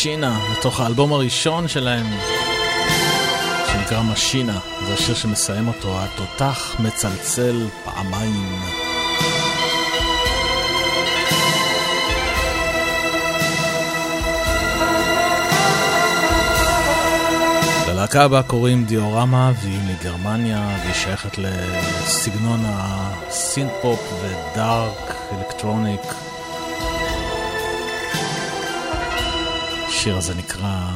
S3: משינה, לתוך האלבום הראשון שלהם, שנקרא משינה. זה השיר שמסיים אותו, התותח מצלצל פעמיים. ללהקה הבאה קוראים דיאורמה, והיא מגרמניה, והיא שייכת לסגנון ה synth-pop ו dark electronic. השיר הזה נקרא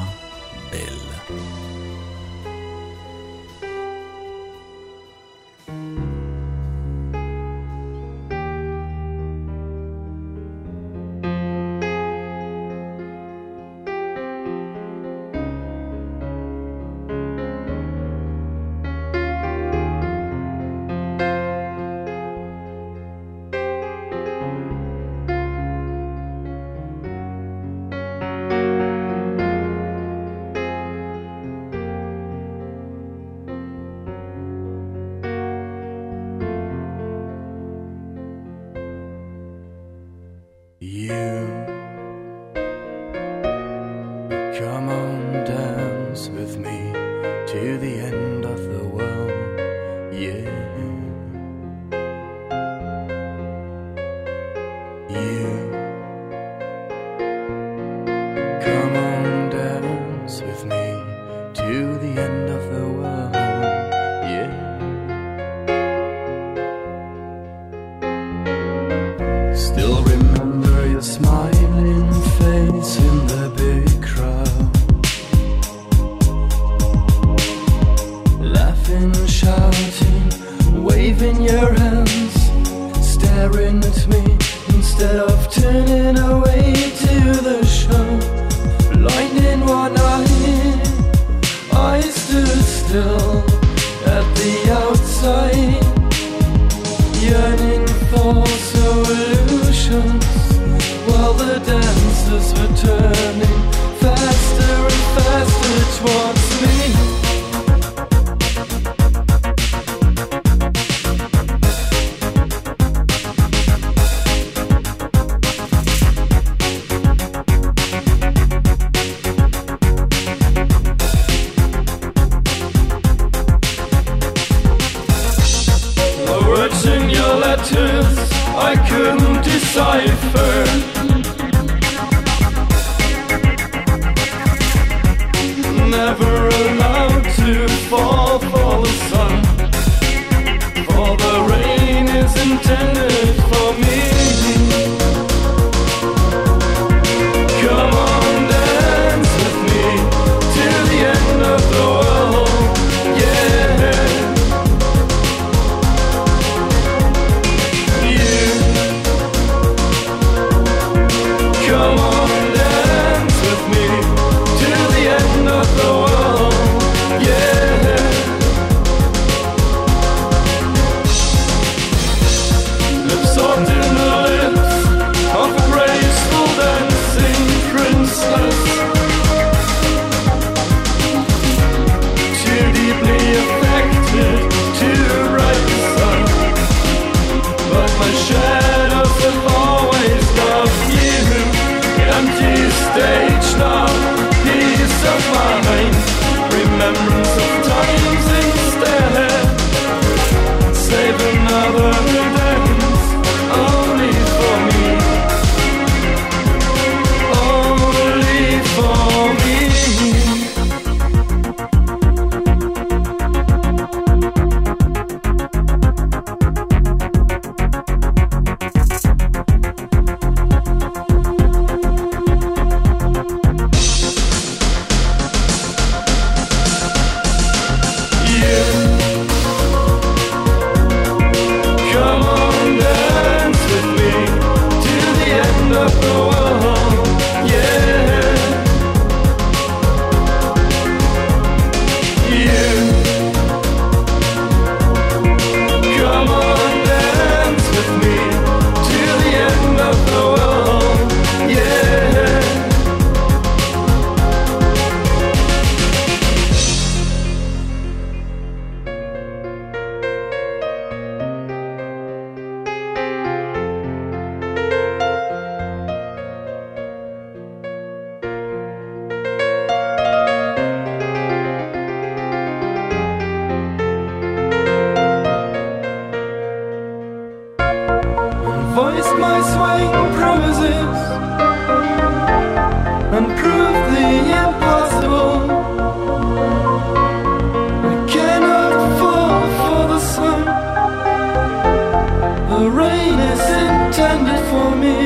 S16: The rain is intended for me.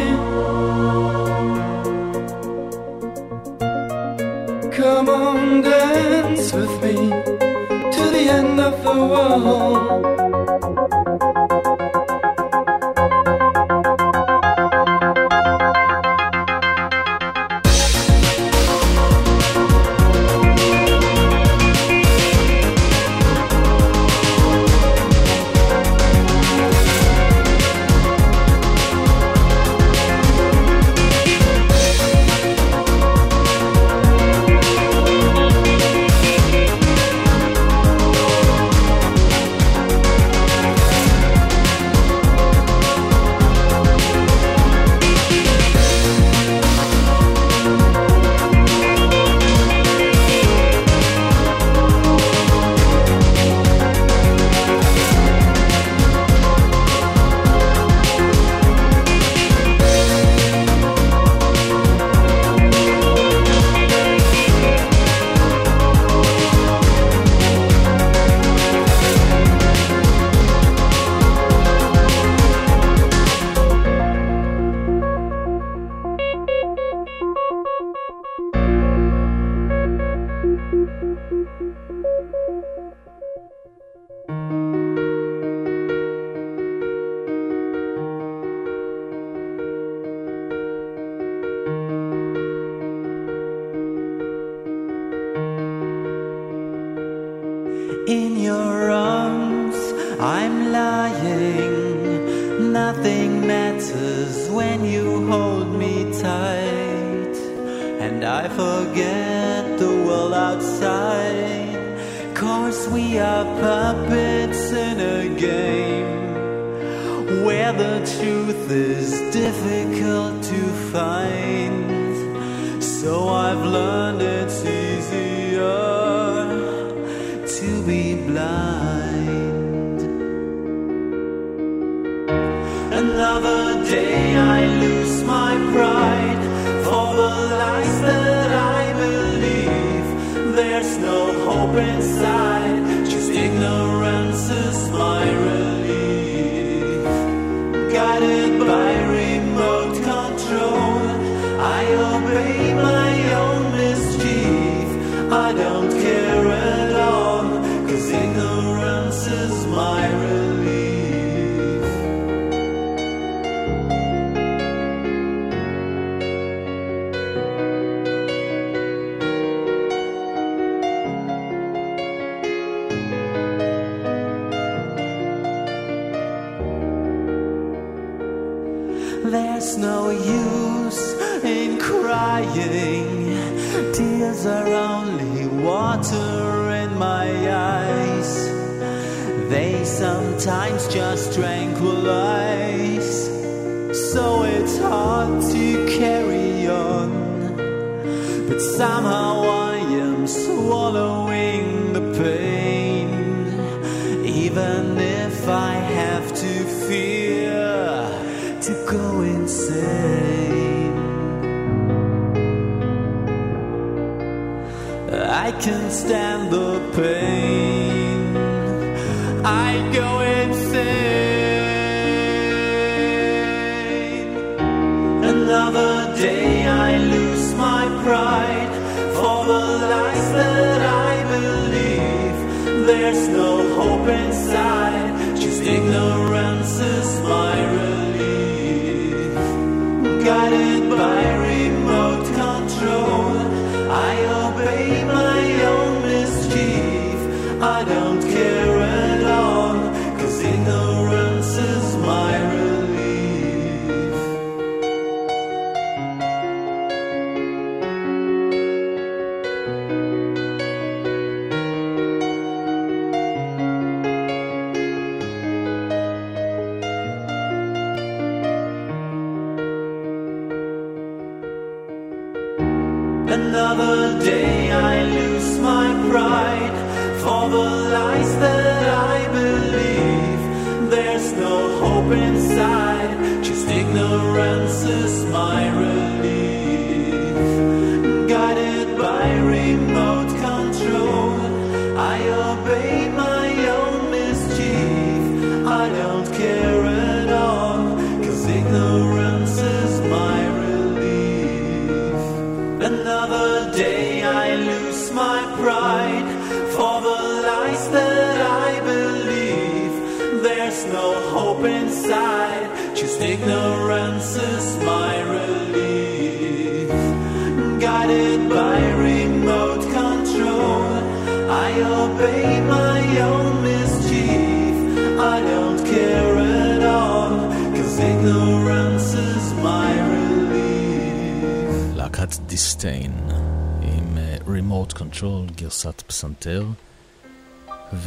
S16: Come on, dance with me to the end of the world.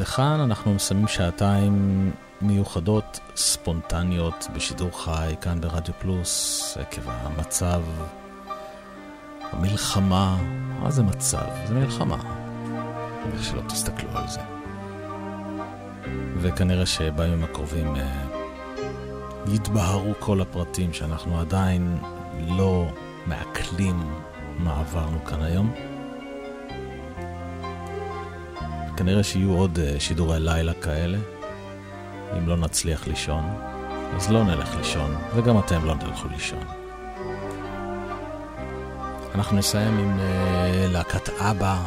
S2: וכאן אנחנו מסיימים שעתיים מיוחדות, ספונטניות, בשידור חי, כאן ברדיו פלוס, עקב המצב, המלחמה, מה זה מצב? זה מלחמה, איך שלא תסתכלו על זה. וכנראה שבימים הקרובים אה, יתבהרו כל הפרטים שאנחנו עדיין לא מעכלים מה עברנו כאן היום. כנראה שיהיו עוד אה, שידורי לילה כאלה, אם לא נצליח לישון. אז לא נלך לישון, וגם אתם לא תלכו לישון. אנחנו נסיים עם uh, להקת אבא,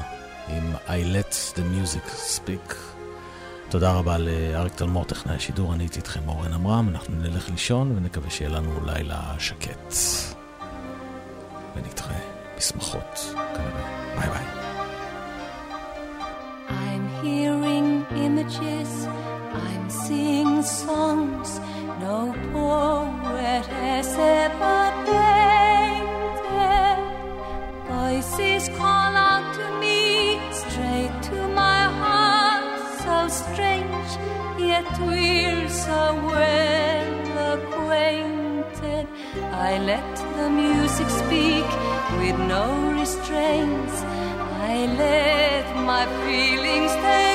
S2: עם I let the music speak. תודה רבה לאריק תלמור, טכנאי השידור, אני הייתי איתכם אורן עמרם, אנחנו נלך לישון ונקווה שיהיה לנו לילה שקט. ונתראה בשמחות.
S6: Let my feelings take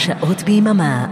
S1: שעות ביממה